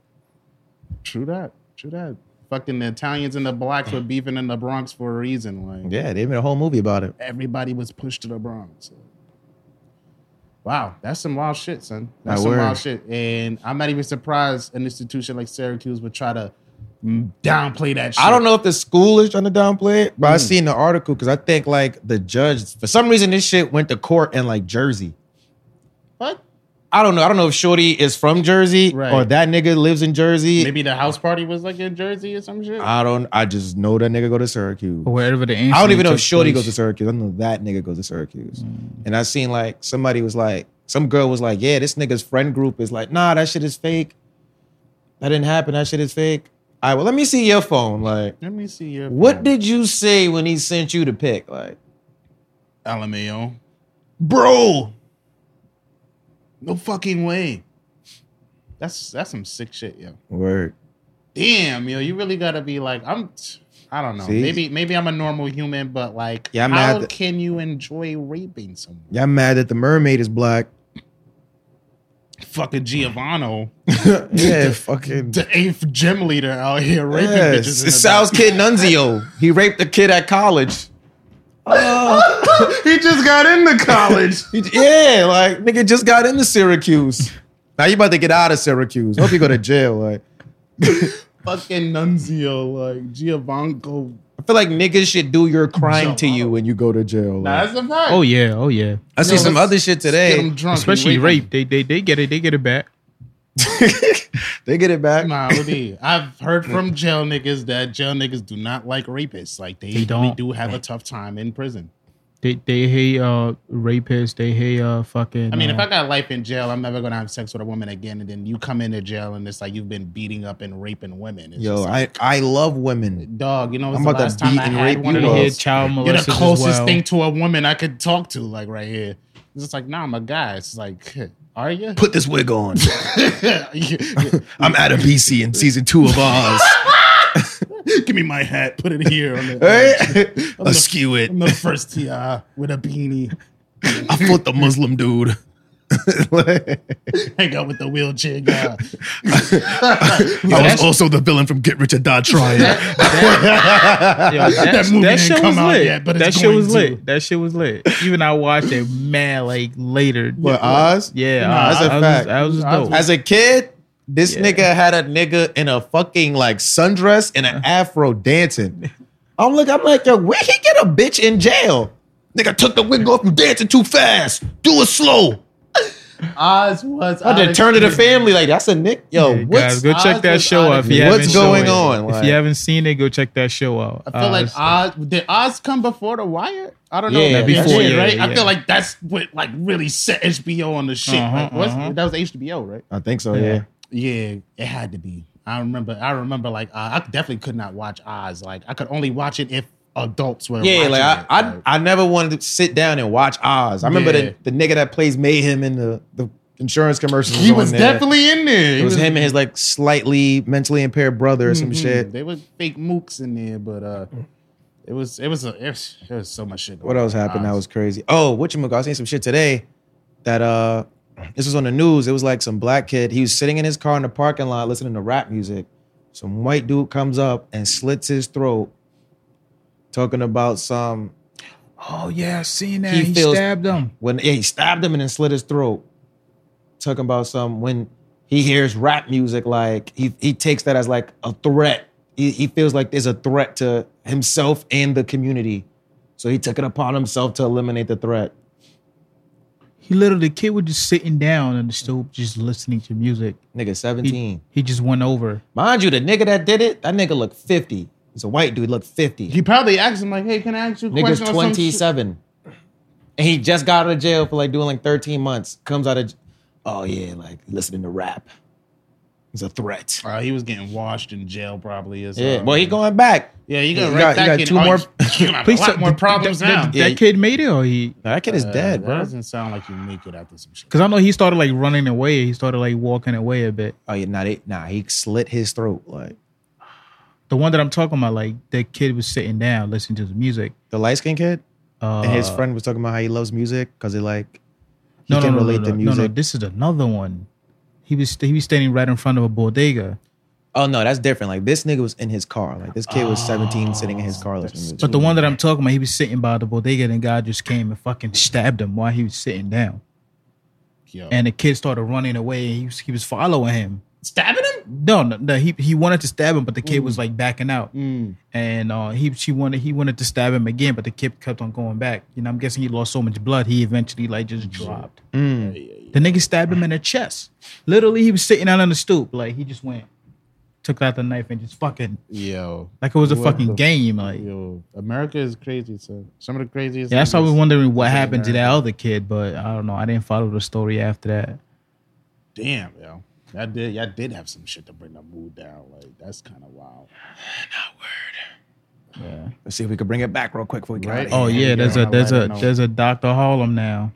True that. True that. Fucking the Italians and the blacks were beefing in the Bronx for a reason. Like yeah, they made a whole movie about it. everybody was pushed to the Bronx. Wow, that's some wild shit, son. That's My some word. wild shit. And I'm not even surprised an institution like Syracuse would try to downplay that shit. I don't know if the school is trying to downplay it, but I Mm. seen the article because I think like the judge for some reason this shit went to court in like Jersey. What? I don't know. I don't know if Shorty is from Jersey Right. or that nigga lives in Jersey. Maybe the house party was like in Jersey or some shit. I don't. I just know that nigga go to Syracuse. or wherever the I don't even know if Shorty place. goes to Syracuse. I know that nigga goes to Syracuse. Mm. And I seen like somebody was like, some girl was like, yeah, this nigga's friend group is like, nah, that shit is fake. That didn't happen. That shit is fake. All right, well, let me see your phone. Like, Let me see your what did you say when he sent you the pic? Like, LMAO? bro, No fucking way. That's that's some sick shit, yo. word. Damn, yo, you really gotta be like, I'm. I don't know. See? Maybe maybe I'm a normal human, but like, Yeah, I'm how mad that- can you enjoy raping someone? Y'all mad that the mermaid is black? Fucking Giovanni, yeah, fucking. the eighth gym leader out here raping bitches. Yes, in it's the Sal's kid Nunzio. He raped a kid at college. Back. he just got into college. Yeah, like nigga just got into Syracuse. Now you about to get out of Syracuse. Hope you go to jail. Like Fucking Nunzio, like Giovanco. I feel like niggas should do your crime to you when you go to jail. Nah, Like, that's a fact. Oh yeah, oh yeah. I see No, some other shit today. drunk Especially rape. They they they get it. They get it back. they get it back. Nah, what I've heard from jail niggas that jail niggas do not like rapists. Like they, They really don't. do have a tough time in prison. They they hate uh rapists. They hate uh fucking. I mean, uh, if I got life in jail, I'm never gonna have sex with a woman again. And then you come into jail and it's like you've been beating up and raping women. It's Yo, like, I I love women. dog, you know, it's I'm the about to last time beat I and had rape one of you they up. those. child You're the closest well. thing to a woman I could talk to, like right here. It's just like, nah, I'm a guy. It's like, are you? Put this wig on. I'm Adebisi in season two of Oz. Give me my hat. Put it here. On the, Hey, I'm, the, askew it. I'm the first TI with a beanie. I fought the Muslim dude. Hang out with the wheelchair guy. I was also the villain from Get Rich or Die Trying. Yo, that, That movie that didn't shit come was out lit. yet, but that it's shit going was to. lit. That shit was lit. Even I watched it mad like later. What Oz? Yeah, Nah, Oz, that's a Oz was- fact. Oz was dope. As a kid, this Yeah. nigga had a nigga in a fucking like sundress and an afro dancing. I'm like, I'm like, yo, where he get a bitch in jail? Nigga took the wig off, from dancing too fast. Do it slow. Oz was. I had to turn to the family like that's a nick. Yo, Yeah, what's guys, go Oz check that show out out. If you. What's going seen it. on? If you haven't seen it, go check that show out. I feel like Oz- Oz did Oz come before the Wire? I don't know. Yeah, Maybe before, did, yeah, right? I yeah. feel like that's what like really set HBO on the shit. Uh-huh, like, what's, uh-huh. That was HBO, right? I think so, Yeah. yeah. Yeah, it had to be. I remember. I remember. Like uh, I definitely could not watch Oz. Like I could only watch it if adults were. Yeah, watching like I, it. I, Like, I never wanted to sit down and watch Oz. I remember Yeah. the, the nigga that plays Mayhem in the, the insurance commercials. he was definitely in there. It was him and his like slightly mentally impaired brother or some Mhm. shit. They were fake mooks in there, but uh, it was it was a, it was, it was so much shit. What else happened? That was crazy. Oh, what you I seen some shit today that uh this was on the news. It was like some black kid. He was sitting in his car in the parking lot listening to rap music. Some white dude comes up and slits his throat, talking about some oh yeah, I seen that. He He, feels- stabbed him. when yeah, he stabbed him and then slit his throat. Talking about some when he hears rap music, like he he takes that as like a threat. He, he feels like there's a threat to himself and the community. So he took it upon himself to eliminate the threat. He literally, the kid was just sitting down in the stoop, just listening to music. Nigga, He, 17. he just went over. Mind you, the nigga that did it, that nigga looked 50. He's a white dude, looked 50. He probably asked him like, "Hey, can I ask you a Nigga's question?" or some shit? 27. And he just got out of jail for like doing like 13 months. Comes out of, j- oh yeah, like listening to rap. It's a threat. Uh, he was getting washed in jail probably. As Yeah. well. Well, he going back. Yeah, you Yeah, got you right got- you back got in. two oh, more- you gonna a Please lot tell- more problems th- now. th- Yeah, That kid made it, or he? That kid is Uh, dead, That bro. doesn't sound like you make it after some shit. Because I know he started like running away. He started like walking away a bit. Oh yeah, nah, they, nah, he slit his throat. Like The one that I'm talking about, like that kid was sitting down listening to the music. the light skinned kid, Uh, and his friend was talking about how he loves music because he like he no, can no, no, relate no, to no, music. No, no, this is another one. He was he was standing right in front of a bodega. Oh no, that's different. Like this nigga was in his car. Like this kid was 17 sitting in his car listening to music. But the one that I'm talking about, he was sitting by the bodega, and the guy just came and fucking stabbed him while he was sitting down. Yo. And the kid started running away. And he was he was following him. stabbing him. No, no, no he he wanted to stab him, but the kid was like backing out. Mm. and uh, he she wanted he wanted to stab him again, but the kid kept on going back. You know, I'm guessing he lost so much blood, he eventually like just dropped. Mm. The nigga stabbed him in the chest. Literally, he was sitting out on the stoop, like he just went, took out the knife and just fucking Yo, like it was a fucking the- game. Like, yo, America is crazy. So some of the craziest. yeah, that's why I was wondering what happened to that other kid, but I don't know. I didn't follow the story after that. Damn, yo, that did. Y'all did have some shit to bring the mood down. Like that's kind of wild. Not word. Yeah. Let's see if we could bring it back real quick before we get Right. out of Oh yeah, there's a there's right, a I know. there's a Doctor Harlem now.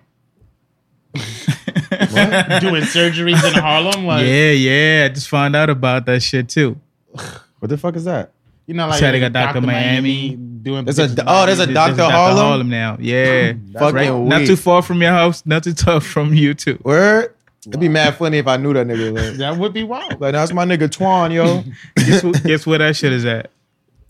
Doing surgeries in Harlem, like yeah, yeah. I just found out about that shit too. What the fuck is that? you know, like Said they got Dr. Miami. doing. There's a- oh, there's a Miami. Dr. There's Harlem? now. Yeah, Fucking right. Not too far from your house. Not too tough from you too. Word? It'd be mad funny if I knew that nigga. Like, That would be wild. like that's my nigga Twan, yo. guess, wh- guess where that shit is at?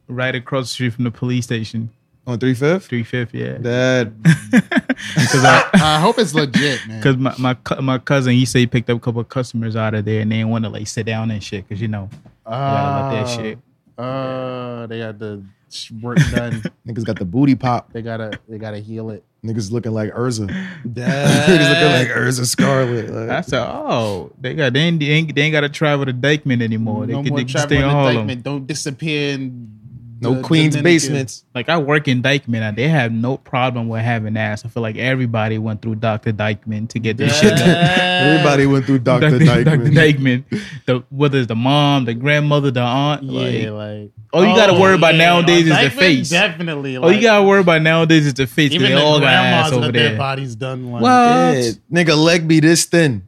Right across the street from the police station. On three fifth. Three fifth. Yeah. That Because I, I hope it's legit, man. Cause my, my cou- my cousin he said he picked up a couple of customers out of there and they didn't want to like sit down and shit because you know you gotta let that shit. Uh, they got the sh- work done. Niggas got the booty pop. they gotta they gotta heal it. Niggas looking like Erza. Niggas looking like Erza Scarlet. Like, I said, oh, they got they ain't, they ain't, they ain't got to travel to Dyckman anymore. They no could more they can traveling stay in to Harlem. Dyckman. Don't disappear in no the Queens Dominican. basements. Like I work in Dyckman, and they have no problem with having ass. I feel like everybody went through Doctor Dyckman to get this shit done. Everybody went through Dr. Dr. Dyckman. Dyckman. The whether it's the mom, the grandmother, the aunt. Yeah, like, like all you gotta oh, worry about yeah, nowadays is the face. Definitely. all you gotta worry about nowadays is the face. 'cause even They the all got ass grandmas over let their there. bodies done. Like, What? Yeah, nigga leg be this thin.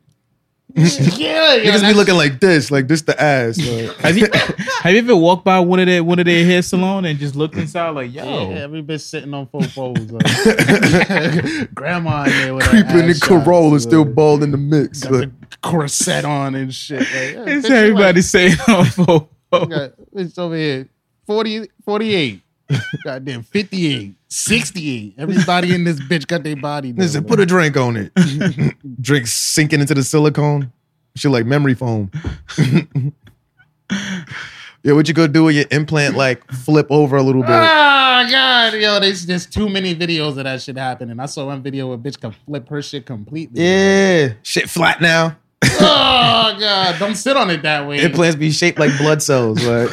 Yeah, yeah, Niggas be looking like this, like this the ass. Like, Have you have you ever walked by one of their one of their hair salon and just looked inside like, yo, Yeah, every bitch sitting on full folds. Like, grandma in there with creeping in Corolla, shots, still like, bald in the mix. got Like, the corset on and shit. Like, yeah, it's bitch, you everybody saying oh, Like, oh, got, it's over here 40, 48. Goddamn 58, 68. Everybody in this bitch got their body. done, listen, put a drink on it. drink sinking into the silicone. Shit like memory foam. yeah, what you gonna do with your implant? Like flip over a little bit. Oh god, yo, there's just too many videos of that shit happening. I saw one video where a bitch can flip her shit completely. Yeah, shit flat now. Oh god, don't sit on it that way. Implants be shaped like blood cells. Like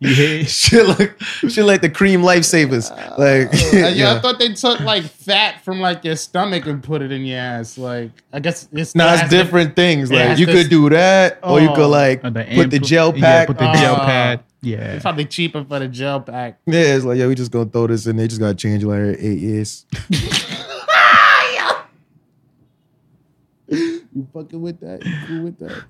yeah. shit like shit like the cream lifesavers. Like Uh, yo, I thought they took like fat from like your stomach and put it in your ass. Like, I guess it's Nah, it it's has to- different things. Like has you to- could do that, or you could Oh. like Uh, the put the ampl- gel yeah, pack. put the gel Oh. pad. Yeah. It's probably cheaper for the gel pack. yeah, it's like yeah, we just gonna throw this in. They just gotta change it like every eight years. You fucking with that? You cool with that?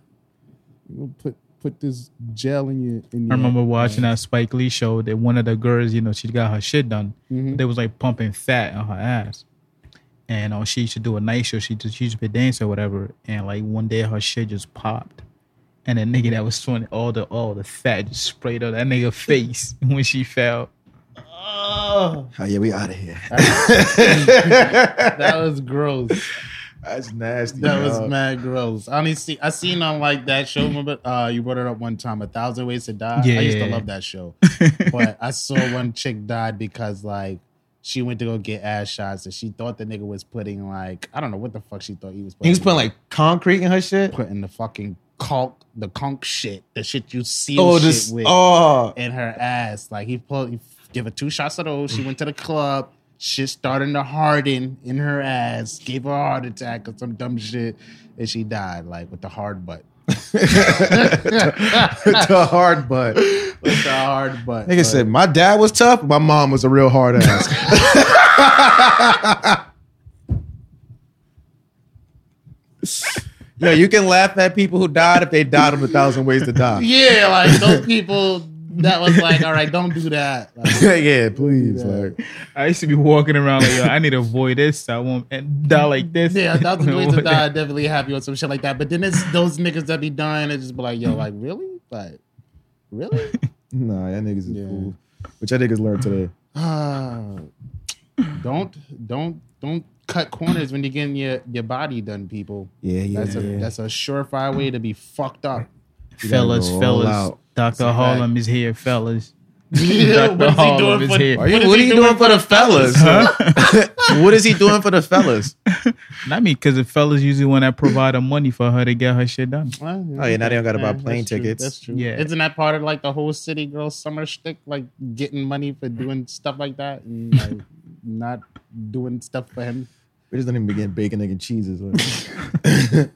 You gonna put put this gel in your. In your I remember watching that Spike Lee show that one of the girls, you know, she got her shit done. Mhm. They was like pumping fat on her ass. And uh, she used to do a night show. She just she used to be a dancer or whatever. And like one day her shit just popped. And the nigga that was throwing all the all the fat just sprayed on that nigga face when she fell. Oh, Oh yeah, we out of here. that was gross. That's nasty. That was mad gross. I only see I seen on like that show. Remember, uh, you brought it up one time, A Thousand Ways to Die. Yeah, I used yeah, to yeah. love that show, but I saw one chick died because like she went to go get ass shots and she thought the nigga was putting like I don't know what the fuck she thought he was. putting. He was putting like concrete in her shit. putting the fucking conk, the conk shit, the shit you seal Oh, shit this. with Oh, in her ass. Like he pulled, he give her two shots of those. She went to the club. Shit starting to harden in her ass, gave her a heart attack or some dumb shit, and she died like with the hard butt. the hard butt. With the hard butt. Nigga said, my dad was tough, my mom was a real hard ass. Yeah, you can laugh at people who died if they died on a thousand ways to die. Yeah, like those people that was like, all right, don't do that. Like, yeah, please. Like, I used to be walking around like, yo, I need to avoid this. I won't and die like this. yeah, a thousand ways to die, definitely happy on some shit like that. But then it's those niggas that be dying and just be like, yo, like really? Like, really? nah, that niggas is Yeah. fool. Which that niggas learned today. Ah, don't don't don't cut corners when you're getting your, your body done, people. Yeah, yeah, That's a yeah. that's a surefire way to be fucked up. Fellas, fellas. out. Dr. a Harlem is here, fellas. Yeah, Dr. what is he Harlem doing is here. You, what are he you doing for the fellas? Huh? what is he doing for the fellas? Not me, because the fellas usually want to provide the money for her to get her shit done. Well, Oh, yeah, now they don't gotta buy that's plane true, tickets. That's true. Yeah. Isn't that part of like the whole city girl summer shtick? Like getting money for doing stuff like that and like not doing stuff for him. We just don't even begin bacon, egg, and cheeses. Like.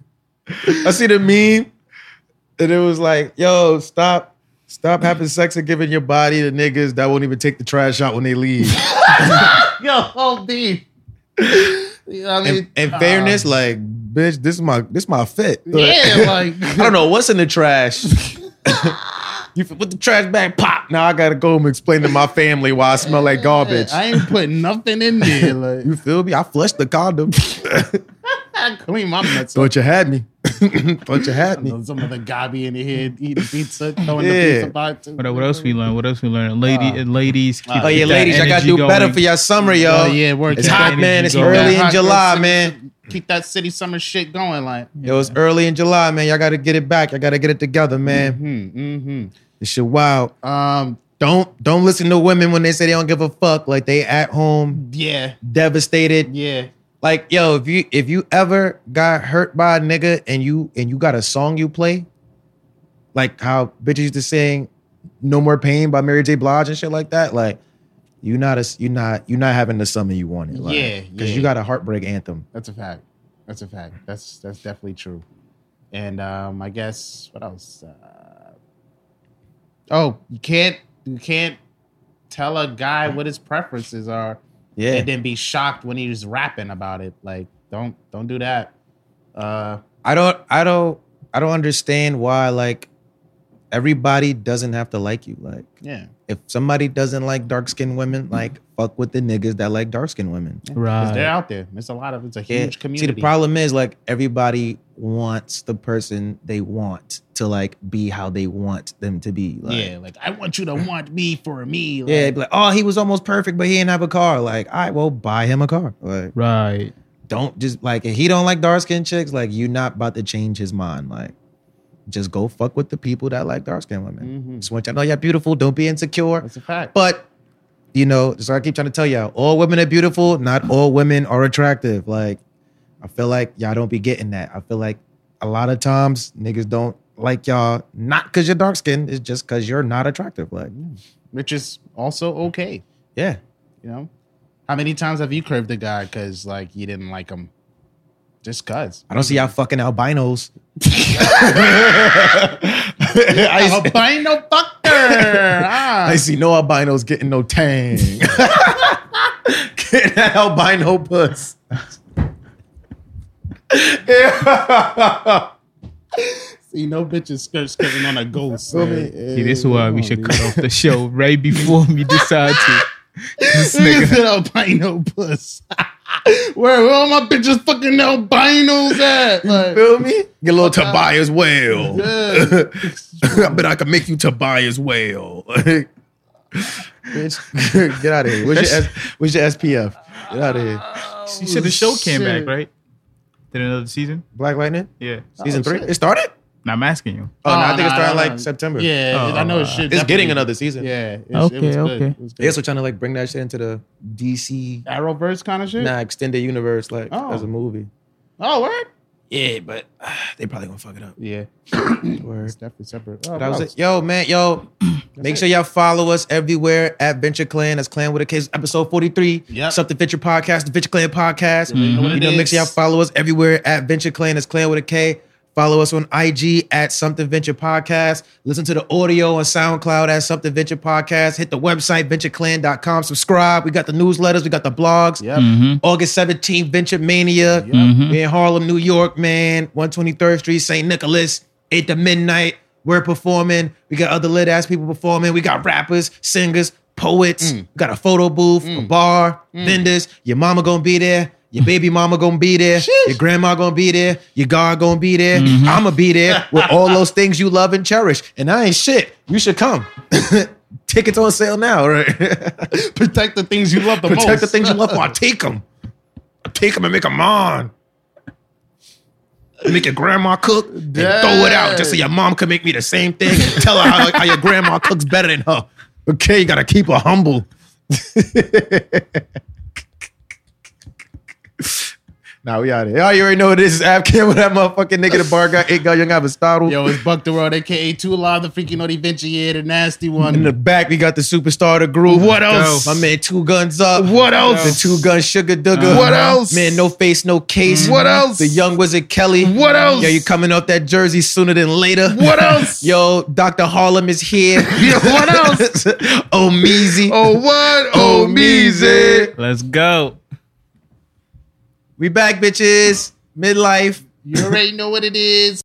I see the meme, and it was like, "Yo, stop, stop having sex and giving your body to niggas that won't even take the trash out when they leave." Yo, whole beef. You know what I mean, in in Uh, fairness, like, bitch, this is my this is my fit. yeah, like I don't know what's in the trash. you put the trash bag, pop. Now I gotta go home and explain to my family why I smell like garbage. I ain't putting nothing in there. Like you feel me? I flushed the condom. I clean my nuts. Thought you had me. Thought you had me. Some of the gabi in the head eating pizza, throwing Yeah. the pizza box. What, what else we learn? What else we learn? Lady, ladies. keep- uh, Oh yeah, keep that ladies, I gotta energy do better for y'all summer, yo. Oh, yeah, work It's that hot, energy man. It's going. early Hot in July, girl man. city- Keep that city summer shit going, like. Yo, it's early in July, man. Y'all gotta get it back. Y'all gotta get it together, man. Hmm. Mm-hmm. This shit wild. Um. Don't don't listen to women when they say they don't give a fuck. Like they at home Yeah. devastated. Yeah. Like yo, if you if you ever got hurt by a nigga and you and you got a song you play, like how bitches used to sing "No More Pain" by Mary J. Blige and shit like that, like you not a you not you not having the summer you wanted. Like, Yeah, because yeah. you got a heartbreak anthem. That's a fact. That's a fact. That's that's definitely true. And um, I guess what else? Uh, oh, you can't you can't tell a guy what his preferences are Yeah, and then be shocked when he's rapping about it. Like, don't don't do that. Uh, I don't I don't I don't understand why like everybody doesn't have to like you. Like yeah. if somebody doesn't like dark skinned women, like fuck with the niggas that like dark skinned women. Right. Because they're out there. It's a lot of it's a Yeah. huge community. See, the problem is like everybody wants the person they want to like be how they want them to be. Like, yeah, like I want you to want me for me. Like, Yeah, be like, oh, he was almost perfect, but he didn't have a car. Like, all right, will buy him a car. Like, Right. don't just like if he don't like dark skin chicks, like you're not about to change his mind. Like, just go fuck with the people that like dark skinned women. Mhm. Just want y'all know you're beautiful. Don't be insecure. that's a fact. But you know, so I keep trying to tell y'all, all women are beautiful. Not all women are attractive. Like, I feel like y'all don't be getting that. I feel like a lot of times niggas don't like y'all not because you're dark skinned. It's just because you're not attractive. Like, which is also okay. yeah. You know, how many times have you curved a guy because like you didn't like him? Just cause. I don't see y'all fucking albinos. I, albino fucker. Ah. I see no albinos getting no tang. getting that albino puss. See no bitches skirt skirting on a ghost. Oh, feel man. See, this is why we should oh, cut off the show right before we decide to. This Nigga nigga, said albino puss. where, where all my bitches fucking albinos at? Like, Feel me? Get a little Tobias Whale. yeah. I bet I can make you Tobias Whale. Bitch, get out of here. Where's your, S, where's your SPF? Get out of here. you said the show came back, oh, right? Did another season? Black Lightning? Yeah. Season Oh, three? shit. It started? Now I'm asking you. Oh, no, I Oh, think it's nah, starting nah, like nah. September. Yeah, Oh, I know it should. It's getting another season. Yeah. It's, Okay, it was good. okay. It was good. They also trying to like bring that shit into the DC Arrowverse kind of shit. nah, extended universe, like Oh. as a oh. movie. Oh, what? Yeah, but uh, they probably gonna fuck it up. Yeah, Word. it's definitely separate. Oh, That was wow. it. Yo, man, yo, make sure y'all follow us everywhere at Venture Klan. That's Clan with a K. Episode 43. Yep. Something Ventured Podcast, the Venture Klan Podcast. You know You know, make sure y'all follow us everywhere at Venture Klan. That's Clan with a K. Follow us on IG at Something Ventured Podcast. Listen to the audio on SoundCloud at Something Ventured Podcast. Hit the website, ventureklan.com. Subscribe. We got the newsletters. We got the blogs. Yep. August 17th, Venture Mania. Mm-hmm. We in Harlem, New York, man. 123rd Street, St. Nicholas, 8 to midnight. We're performing. We got other lit ass people performing. We got rappers, singers, poets. Mm. We got a photo booth, a bar, vendors. Your mama gonna be there. Your baby mama gonna be there. Your grandma gonna be there. Your God gonna be there. Mm-hmm. I'ma be there with all those things you love and cherish. And I ain't shit. You should come. Tickets on sale now, right? Protect the things you love the most. Protect the things you love. I take them. I take them and make them mine. Make your grandma cook and throw it out just so your mom can make me the same thing and tell her how, how your grandma cooks better than her. Okay, you gotta keep her humble. Now we out here. Oh, you already know what this is. Ab Cam with that motherfucking nigga. The bar guy, eight guy, young Aristotle. Yo, it's Buck the World, aka Two Alive, the freaking naughty venture, yeah, the nasty one. In the back, we got the superstar of the group. What else? My man, two guns up. What else? The two gun sugar dugger. What else? Man, no face, no case. What mm-hmm. else? The young wizard Kelly. What else? Yo, you coming off that jersey sooner than later. What else? Yo, Dr. Harlem is here. Yo, what else? oh, Meezy. oh, what? Oh, oh Meezy. Let's go. We back, bitches. Midlife. You already know what it is.